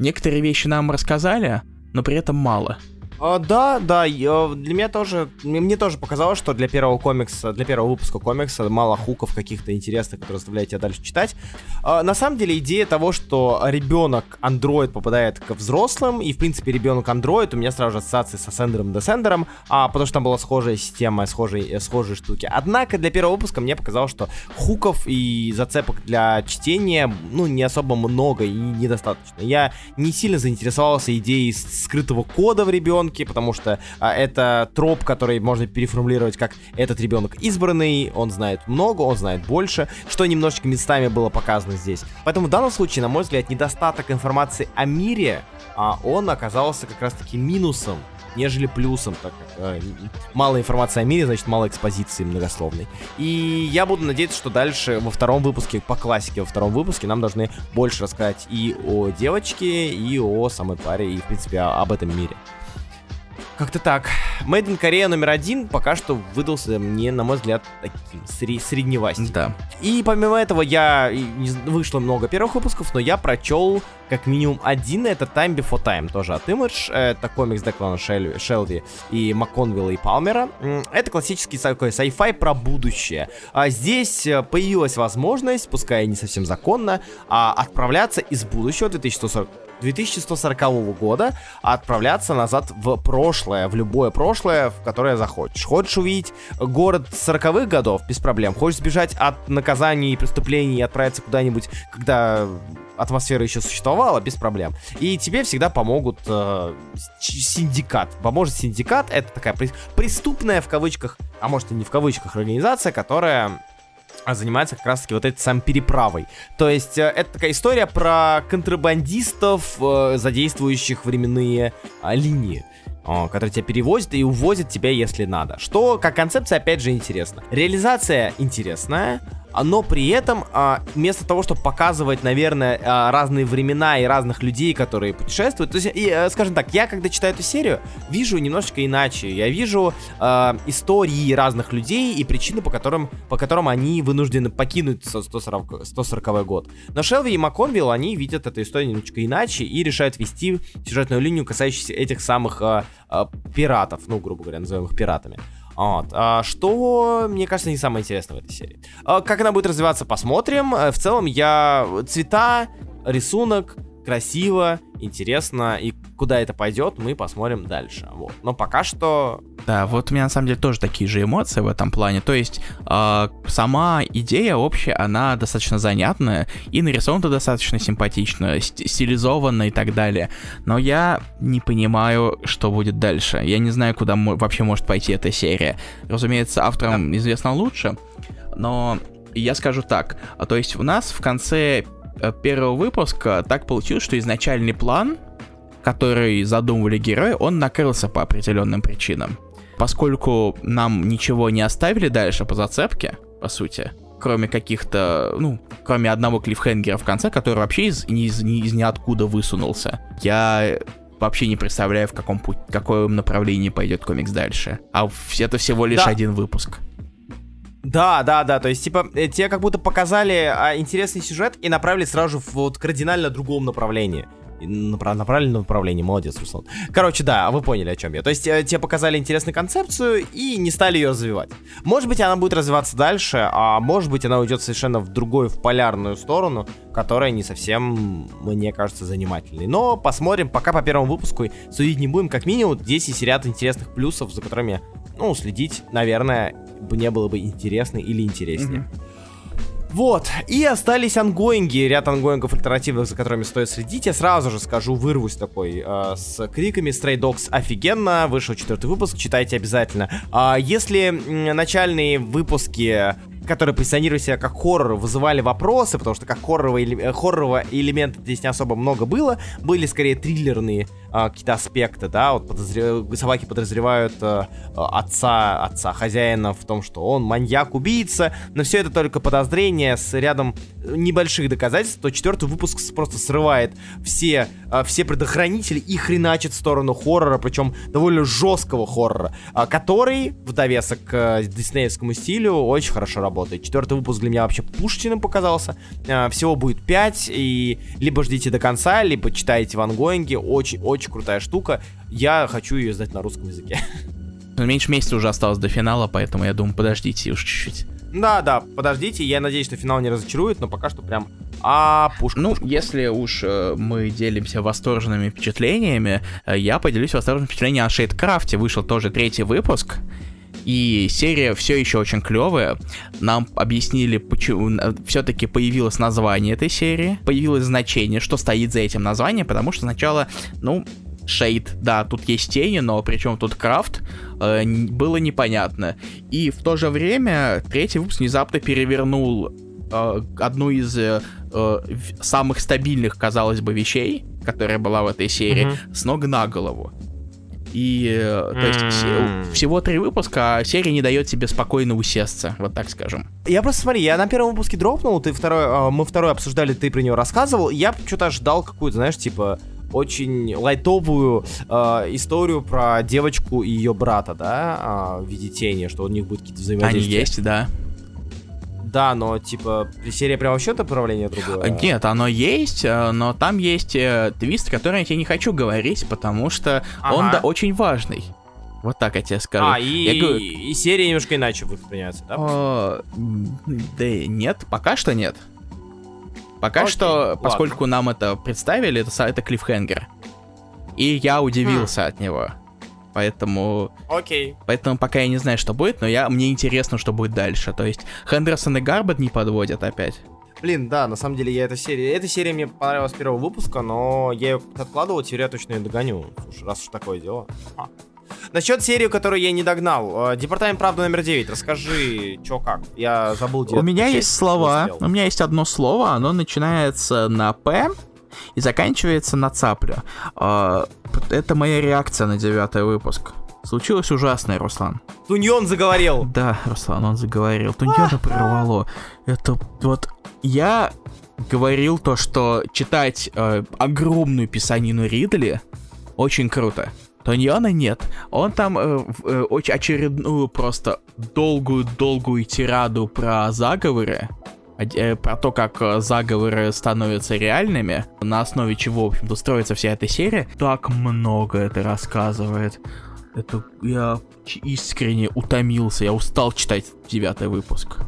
Некоторые вещи нам рассказали, но при этом мало. А, да, да, я, для меня тоже, мне тоже показалось, что для первого комикса, для первого выпуска комикса мало хуков каких-то интересных, которые заставляют тебя дальше читать. А, на самом деле идея того, что ребенок андроид попадает к взрослым, и в принципе ребенок андроид, у меня сразу же ассоциации со Сендером Десендером, а, потому что там была схожая система, схожие, схожие штуки. Однако для первого выпуска мне показалось, что хуков и зацепок для чтения, ну, не особо много и недостаточно. Я не сильно заинтересовался идеей скрытого кода в ребенке, ребенке, потому что а, это троп, который можно переформулировать как этот ребенок избранный, он знает много, он знает больше, что немножечко местами было показано здесь. Поэтому в данном случае, на мой взгляд, недостаток информации о мире, а, он оказался как раз-таки минусом нежели плюсом, так как э, мало информации о мире, значит мало экспозиции многословной. И я буду надеяться, что дальше во втором выпуске, по классике во втором выпуске, нам должны больше рассказать и о девочке, и о самой паре, и в принципе об этом мире. Как-то так. Made in Korea номер один пока что выдался мне, на мой взгляд, таким сре- средневастым. Да. И помимо этого я... Вышло много первых выпусков, но я прочел как минимум один, это Time Before Time, тоже от Image. Это комикс Деклана Шелви, Шелви и МакКонвилла и Палмера. Это классический такой sci-fi про будущее. А здесь э, появилась возможность, пускай не совсем законно, а отправляться из будущего 2140 2140 года отправляться назад в прошлое, в любое прошлое, в которое захочешь. Хочешь увидеть город 40-х годов? Без проблем. Хочешь сбежать от наказаний и преступлений и отправиться куда-нибудь, когда атмосфера еще существовала, без проблем. И тебе всегда помогут э, синдикат. Поможет синдикат. Это такая преступная в кавычках, а может и не в кавычках, организация, которая а занимается как раз-таки вот этой самой переправой. То есть э, это такая история про контрабандистов, э, задействующих временные а, линии который тебя перевозит и увозит тебя, если надо. Что, как концепция, опять же, интересно. Реализация интересная, но при этом а, вместо того, чтобы показывать, наверное, а, разные времена и разных людей, которые путешествуют, то есть, и, э, скажем так, я когда читаю эту серию, вижу немножечко иначе. Я вижу а, истории разных людей и причины, по которым, по которым они вынуждены покинуть 140, 140 год. Но Шелви и МакКонвилл, они видят эту историю немножечко иначе и решают вести сюжетную линию, касающуюся этих самых а, а, пиратов, ну, грубо говоря, назовем их пиратами. Вот. А, что, мне кажется, не самое интересное в этой серии. А, как она будет развиваться, посмотрим. Э, в целом, я... Цвета, рисунок, красиво, интересно, и куда это пойдет, мы посмотрим дальше. Вот. Но пока что... Да, вот у меня на самом деле тоже такие же эмоции в этом плане. То есть э, сама идея общая, она достаточно занятная, и нарисована достаточно симпатично, стилизованно и так далее. Но я не понимаю, что будет дальше. Я не знаю, куда вообще может пойти эта серия. Разумеется, авторам известно лучше, но я скажу так. То есть у нас в конце э, первого выпуска так получилось, что изначальный план, который задумывали герои, он накрылся по определенным причинам. Поскольку нам ничего не оставили дальше по зацепке, по сути, кроме каких-то, ну, кроме одного клиффхенгера в конце, который вообще из, из, из ниоткуда высунулся. Я вообще не представляю, в каком путь, каком направлении пойдет комикс дальше. А это всего лишь да. один выпуск. Да, да, да, то есть, типа, э, тебе как будто показали а, интересный сюжет и направили сразу в вот кардинально другом направлении. Направ, на правильном направлении, молодец, Руслан. Короче, да, вы поняли, о чем я. То есть, э, тебе показали интересную концепцию и не стали ее развивать. Может быть, она будет развиваться дальше, а может быть, она уйдет совершенно в другую, в полярную сторону, которая не совсем, мне кажется, занимательной. Но посмотрим, пока по первому выпуску судить не будем, как минимум, здесь есть ряд интересных плюсов, за которыми, ну, следить, наверное, не было бы интересно или интереснее. Mm-hmm. Вот, и остались ongoing и, ряд ongoing ов альтернативных, за которыми стоит следить. Я сразу же скажу, вырвусь такой э, с криками. Stray Dogs офигенно, вышел четвертый выпуск, читайте обязательно. А если начальные выпуски которые позиционировали себя как хоррор, вызывали вопросы, потому что как хоррорового, э, хоррорового элемента здесь не особо много было, были скорее триллерные а, какие-то аспекты, да, вот подозрев... собаки подозревают а, отца, отца хозяина в том, что он маньяк-убийца, но все это только подозрения с рядом небольших доказательств, то четвертый выпуск просто срывает все, а, все предохранители и хреначит в сторону хоррора, причем довольно жесткого хоррора, а, который в довесок к диснеевскому стилю очень хорошо работает. Четвертый выпуск для меня вообще пушечным показался. А, всего будет 5, и либо ждите до конца, либо читайте в ангоинге. Очень-очень крутая штука. Я хочу ее сдать на русском языке. [LAUGHS] Меньше месяца уже осталось до финала, поэтому я думаю, подождите уж чуть-чуть. Да, да, подождите, я надеюсь, что финал не разочарует, но пока что прям а пушка. Ну, пушка. если уж э, мы делимся восторженными впечатлениями, э, я поделюсь восторженным впечатлением о Шейдкрафте. Вышел тоже третий выпуск. И серия все еще очень клевая. Нам объяснили, почему все-таки появилось название этой серии, появилось значение, что стоит за этим названием, потому что сначала, ну, Шейд, да, тут есть тени, но причем тут крафт, э, было непонятно. И в то же время третий выпуск внезапно перевернул э, одну из э, э самых стабильных, казалось бы, вещей, которая была в этой серии, mm-hmm. с ног на голову. И, mm-hmm. то есть, всего три выпуска, а серия не дает себе спокойно усесться, вот так скажем. Я просто, смотри, я на первом выпуске дропнул, ты второй, а, мы второй обсуждали, ты про него рассказывал, я что-то ждал какую-то, знаешь, типа, очень лайтовую э, историю про девочку и ее брата, да, э, в виде тени, что у них будет какие-то взаимодействия. Они есть, да. Да, но типа серия прям вообще направление другое. Нет, оно есть, э, но там есть э, твист, который я тебе не хочу говорить, потому что ага. он да очень важный. Вот так я тебе скажу. А, и, говорю... и серия немножко иначе воспринимается, да? О, да нет, пока что нет. Пока Окей, что, ладно. поскольку нам это представили, это, это клиффхенгер. И я удивился хм. от него. Поэтому... Окей. Поэтому пока я не знаю, что будет, но я, мне интересно, что будет дальше. То есть Хендерсон и Гарбет не подводят опять. Блин, да, на самом деле я эта серия... Эта серия мне понравилась с первого выпуска, но я ее откладывал, теперь я точно ее догоню. Слушай, раз уж такое дело. А. Насчет серии, которую я не догнал. Э, Департамент правды номер 9. Расскажи, чё как. Я забыл. У меня есть слова. У меня есть одно слово. Оно начинается на П и заканчивается на цаплю. Э, это моя реакция на девятый выпуск. Случилось ужасное, Руслан. Туньон заговорил. Да, Руслан, он заговорил. Туньона прорвало. Это вот... Я говорил то, что читать э, огромную писанину Ридли очень круто. Тоньона нет. Он там э, э, очень очередную просто долгую-долгую тираду про заговоры, про то, как э, заговоры становятся реальными, на основе чего, в общем-то, строится вся эта серия, так много это рассказывает. Это я искренне утомился, я устал читать девятый выпуск.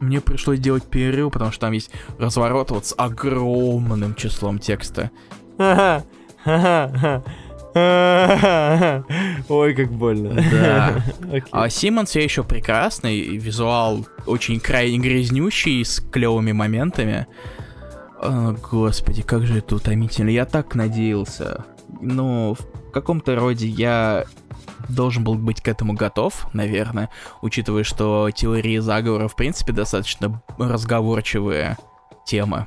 Мне пришлось делать перерыв, потому что там есть разворот вот с огромным числом текста. Ага. [LAUGHS] [LAUGHS] [LAUGHS] Ой, как больно. Да. [LAUGHS] А Симон все еще прекрасный, визуал очень крайне грязнющий, с клевыми моментами. О, господи, как же это утомительно. Я так надеялся. Но в каком-то роде я должен был быть к этому готов, наверное, учитывая, что теории заговора, в принципе, достаточно разговорчивые темы.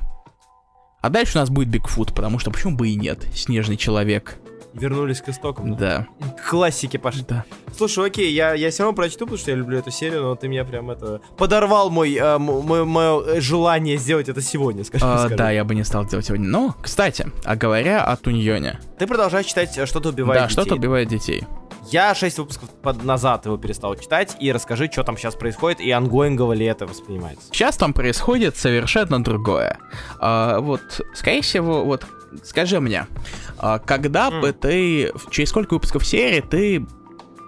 А дальше у нас будет Бигфут, потому что почему бы и нет? Снежный человек. Вернулись к истокам. Да. К классике пошли. Да. Слушай, окей, я, я все равно прочту, потому что я люблю эту серию, но ты меня прям это... Подорвал мой, э, мое, мое желание сделать это сегодня, скажи. А, скажи. да, я бы не стал делать сегодня. Но, кстати, а говоря о Туньоне. Ты продолжаешь читать э, «Что-то убивает Да, детей». что-то убивает детей. Я 6 выпусков под- назад его перестал читать, и расскажи, что там сейчас происходит, и ангоингово ли это воспринимается. Сейчас там происходит совершенно другое. А, вот, скорее всего, вот, скажи мне, а, когда М. бы ты, через сколько выпусков серии ты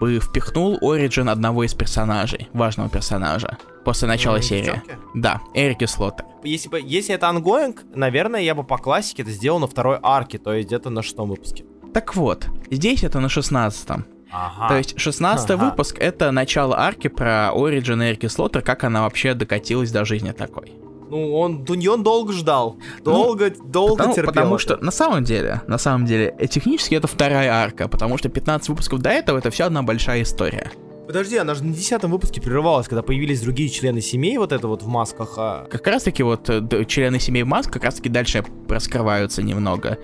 бы впихнул оригин одного из персонажей, важного персонажа, после начала М, серии? девчонки? Да, Эрики Слоттер. Если, бы, если это ongoing, наверное, я бы по классике это сделал на второй арке, то есть где-то на шестом выпуске. Так вот, здесь это на шестнадцатом. Ага. То есть 16 Ага. выпуск это начало арки про Origin Эрики Слоттер, как она вообще докатилась до жизни такой. Ну, он, Дуньон долго ждал. Долго, долго Ну, Потому, терпел. потому это. что на самом деле, на самом деле, э, технически это вторая арка, потому что 15 выпусков до этого это все одна большая история. Подожди, она же на десятом выпуске прерывалась, когда появились другие члены семей, вот это вот в масках. а- Как раз таки вот э, члены семей Маск как раз таки дальше раскрываются немного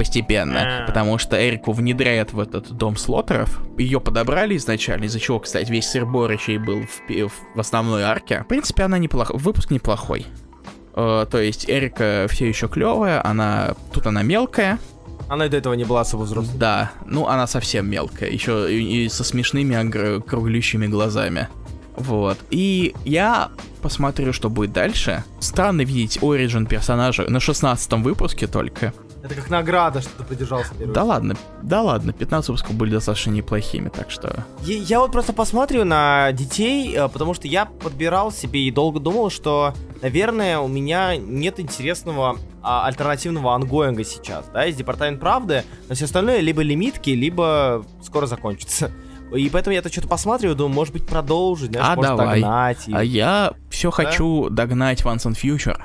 постепенно, А. потому что Эрику внедряют в этот дом слоттеров. Ее подобрали изначально, из-за чего, кстати, весь сырбор еще и был в, в- основной арке. В принципе, она неплохая, выпуск неплохой. Э, то есть Эрика все еще клевая, она тут она мелкая, Она и до этого не была особо взрослой. Да, ну она совсем мелкая, еще и, и со смешными круглющими глазами. Вот. И я посмотрю, что будет дальше. Странно видеть оригин персонажа на 16 выпуске только. Это как награда, что ты поддержался. первый Да ладно, да ладно, 15 выпусков были достаточно неплохими, так что... Я, я вот просто посмотрю на детей, э, потому что я подбирал себе и долго думал, что, наверное, у меня нет интересного а, альтернативного ангоинга сейчас, да, из Департамент Правды, но все остальное либо лимитки, либо скоро закончится. И поэтому я то что-то посматриваю, думаю, может быть, продолжить, знаешь, А, может, давай. догнать. и- А я все хочу догнать Once and Future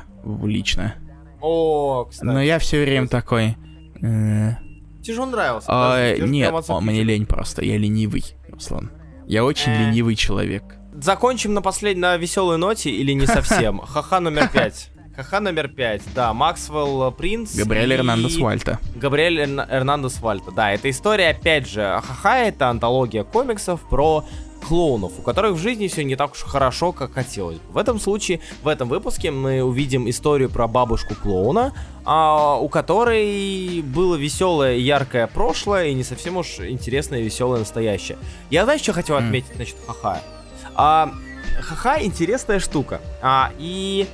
лично. О, кстати. Но я все время такой... э, Тебе же он нравился. а, нет, о, мне лень просто, я ленивый, Руслан. Я очень Э. ленивый человек. Закончим на последней, на веселой ноте или не совсем? [LAUGHS] Ха-ха номер пять. Ха-ха номер пять, да, Максвелл э, Принц. Габриэль и Эрнандес Вальта. Габриэль Эрна- Эрнандес Вальта. Да, эта история, опять же, ха-ха, это антология комиксов про клоунов, у которых в жизни все не так уж хорошо, как хотелось. бы. В этом случае, в этом выпуске мы увидим историю про бабушку клоуна, а, у которой было веселое, яркое прошлое и не совсем уж интересное и веселое настоящее. Я знаю, что хотел отметить насчет ха-ха. А, ха-ха интересная штука. А, и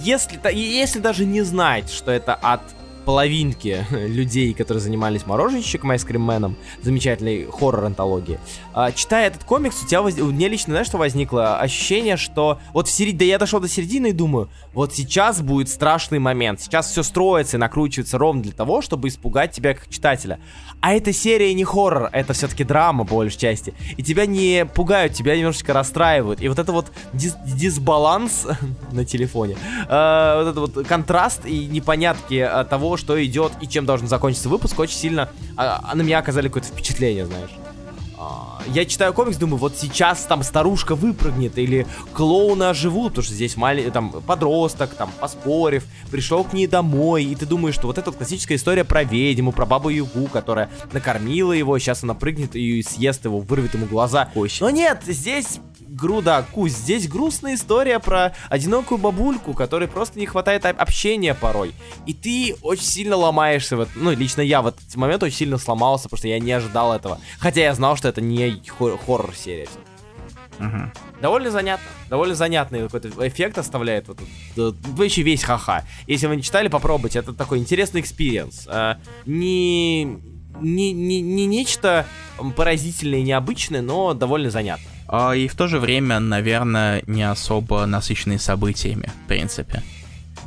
если, если даже не знать, что это от половинки людей, которые занимались мороженщиком Айскримменом, замечательной хоррор-антологии, а, читая этот комикс, у тебя воз- меня лично, знаешь, что возникло? Ощущение, что вот в середине, да я дошел до середины и думаю, вот сейчас будет страшный момент, сейчас все строится и накручивается ровно для того, чтобы испугать тебя как читателя. А эта серия не хоррор, это все-таки драма, по большей части. И тебя не пугают, тебя немножечко расстраивают. И вот это вот дис- дисбаланс [LAUGHS] на телефоне, э, вот этот вот контраст и непонятки э, того, что идет и чем должен закончиться выпуск, очень сильно а, а, на меня оказали какое-то впечатление, знаешь. А, Я читаю комикс, думаю, вот сейчас там старушка выпрыгнет, или клоуны оживут, потому что здесь маленький, там, подросток, там, поспорив, пришел к ней домой, и ты думаешь, что вот эта вот классическая история про ведьму, про бабу Югу, которая накормила его, сейчас она прыгнет и съест его, вырвет ему глаза. Но нет, здесь груда, кусь, здесь грустная история про одинокую бабульку, которой просто не хватает об- общения порой. И ты очень сильно ломаешься в этот, ну, лично я в этот момент очень сильно сломался, потому что я не ожидал этого. Хотя я знал, что это не хор- хоррор-серия. Мгм. Довольно занятно. Довольно занятный какой-то эффект оставляет. Вот, вообще весь ха-ха. Если вы не читали, попробуйте. Это такой интересный experience. А, не, не, не, не нечто поразительное и необычное, но довольно занятно. А, и в то же время, наверное, не особо насыщенные событиями, в принципе.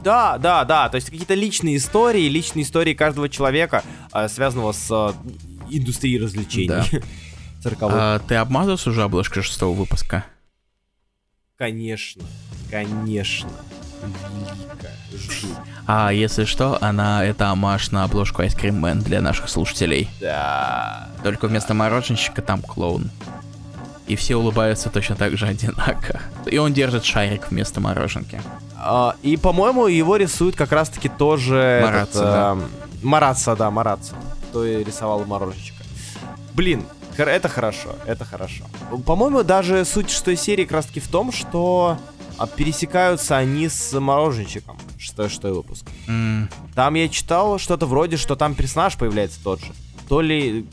Да, да, да, то есть какие-то личные истории, личные истории каждого человека, э, связанного с э, индустрией развлечений. Да. [LAUGHS] 40 А, ты обмазался уже обложкой шестого выпуска? Конечно, конечно. Великая. Жду. А если что, она это амаш на обложку Ice Cream Man для наших слушателей. Да. Только вместо мороженщика там клоун. И все улыбаются точно так же [LAUGHS] одинаково. И он держит шарик вместо мороженки. А, и, по-моему, его рисует как раз-таки тоже... Маратса, этот, да. эм, Маратса, да, Маратса. Кто и рисовал мороженщика. Блин, это хорошо, это хорошо. По-моему, даже суть шестой серии как раз-таки в том, что а, пересекаются они с мороженщиком. Шестой, шестой выпуск. М, Там я читал что-то вроде, что там персонаж появляется тот же. То ли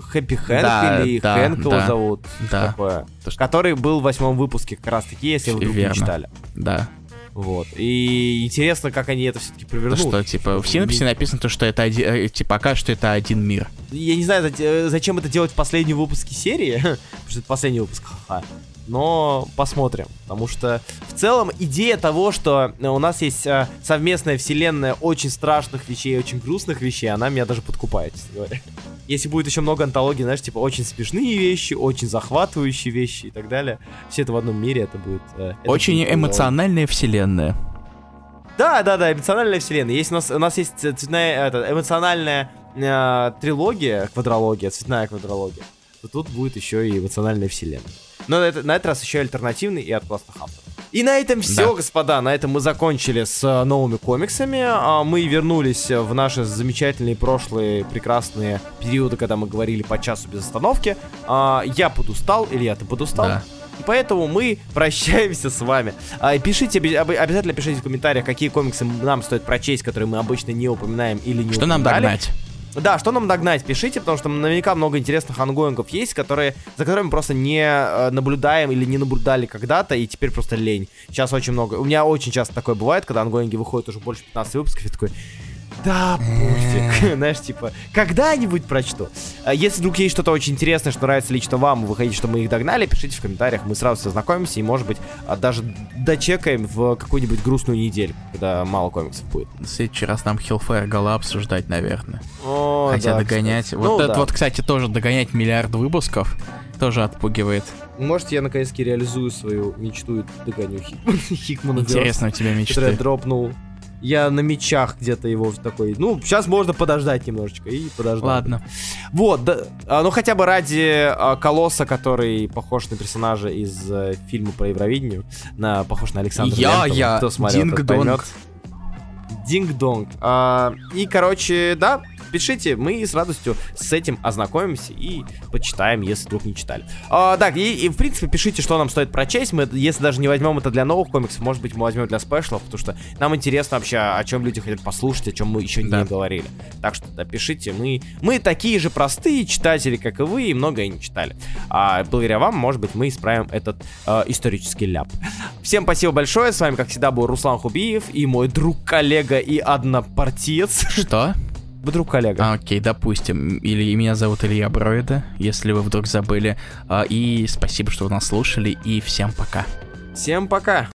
Хэппи Хэнк Да, или да, Хэнк его да, зовут. да. Такое. Который был в восьмом выпуске как раз таки, если вы вдруг не читали. Да. Вот. И интересно, как они это все-таки провернут. что, типа, в синописи написано, то, что это один, э, типа, пока что это один мир. Я не знаю, за- э, зачем это делать в последнем выпуске серии, [LAUGHS] потому что это последний выпуск, ха-ха. Но посмотрим, потому что в целом идея того, что э, у нас есть э, совместная вселенная очень страшных вещей, очень грустных вещей, она меня даже подкупает, честно говоря. Если будет еще много антологий, знаешь, типа очень смешные вещи, очень захватывающие вещи и так далее, все это в одном мире, это будет... э, это Очень будет эмоциональная вселенная. Да, да, да, эмоциональная вселенная. Есть у нас, у нас есть ц- цветная, это, эмоциональная э, трилогия, квадрология, цветная квадрология. То тут будет еще и эмоциональная вселенная. Но на, это- на этот раз еще и альтернативный и от классных авторов. И на этом все, Да. господа. На этом мы закончили с э, новыми комиксами. А, Мы вернулись в наши замечательные прошлые прекрасные периоды, когда мы говорили по часу без остановки. А, Я подустал, Илья, ты подустал? Да. И поэтому мы прощаемся с вами. А, пишите, обязательно пишите в комментариях, какие комиксы нам стоит прочесть, которые мы обычно не упоминаем или не Что нам упоминали. догнать? Да, что нам догнать, пишите, потому что наверняка много интересных ongoing ов есть, которые, за которыми просто не э, наблюдаем или не наблюдали когда-то, и теперь просто лень. Сейчас очень много. У меня очень часто такое бывает, когда ongoing и выходят уже больше 15 выпусков, я такой... Да, пофиг. [LAUGHS] Знаешь, типа, когда-нибудь прочту. А Если вдруг есть что-то очень интересное, что нравится лично вам, вы хотите, чтобы мы их догнали, пишите в комментариях, мы сразу все знакомимся и, может быть, а, даже дочекаем в какую-нибудь грустную неделю, когда мало комиксов будет. В следующий раз нам Hellfire Gala обсуждать, наверное. О, Хотя да, догонять. кстати. Вот Ну, это да. вот, кстати, тоже догонять миллиард выпусков тоже отпугивает. Может, я наконец-таки реализую свою мечту и догоню Хик- [LAUGHS] Хикмана Интересно у тебя который мечты. дропнул. Я на мечах где-то его такой. Ну, сейчас можно подождать немножечко и подождать. Ладно. Вот, да, а, ну хотя бы ради а, Колосса, который похож на персонажа из э, фильма по Евровидению, на похож на Александра Я, Лентова. я, Кто смотрел, Динг-донг. поймет. Динг-донг. А, и, короче, да, пишите, мы с радостью с этим ознакомимся и почитаем, если вдруг не читали. А, да, и, и, в принципе, пишите, что нам стоит прочесть. Мы, если даже не возьмем это для новых комиксов, может быть, мы возьмем для спешлов, потому что нам интересно вообще, о чем люди хотят послушать, о чем мы еще Да. не говорили. Так что, да, пишите. Мы, мы такие же простые читатели, как и вы, и многое не читали. А благодаря вам, может быть, мы исправим этот э, исторический ляп. Всем спасибо большое. С вами, как всегда, был Руслан Хубиев и мой друг, коллега и однопартиец. Что? Друг-коллега. А, окей, допустим. Или меня зовут Илья Броида, если вы вдруг забыли. А, и спасибо, что вы нас слушали, и всем пока. Всем пока.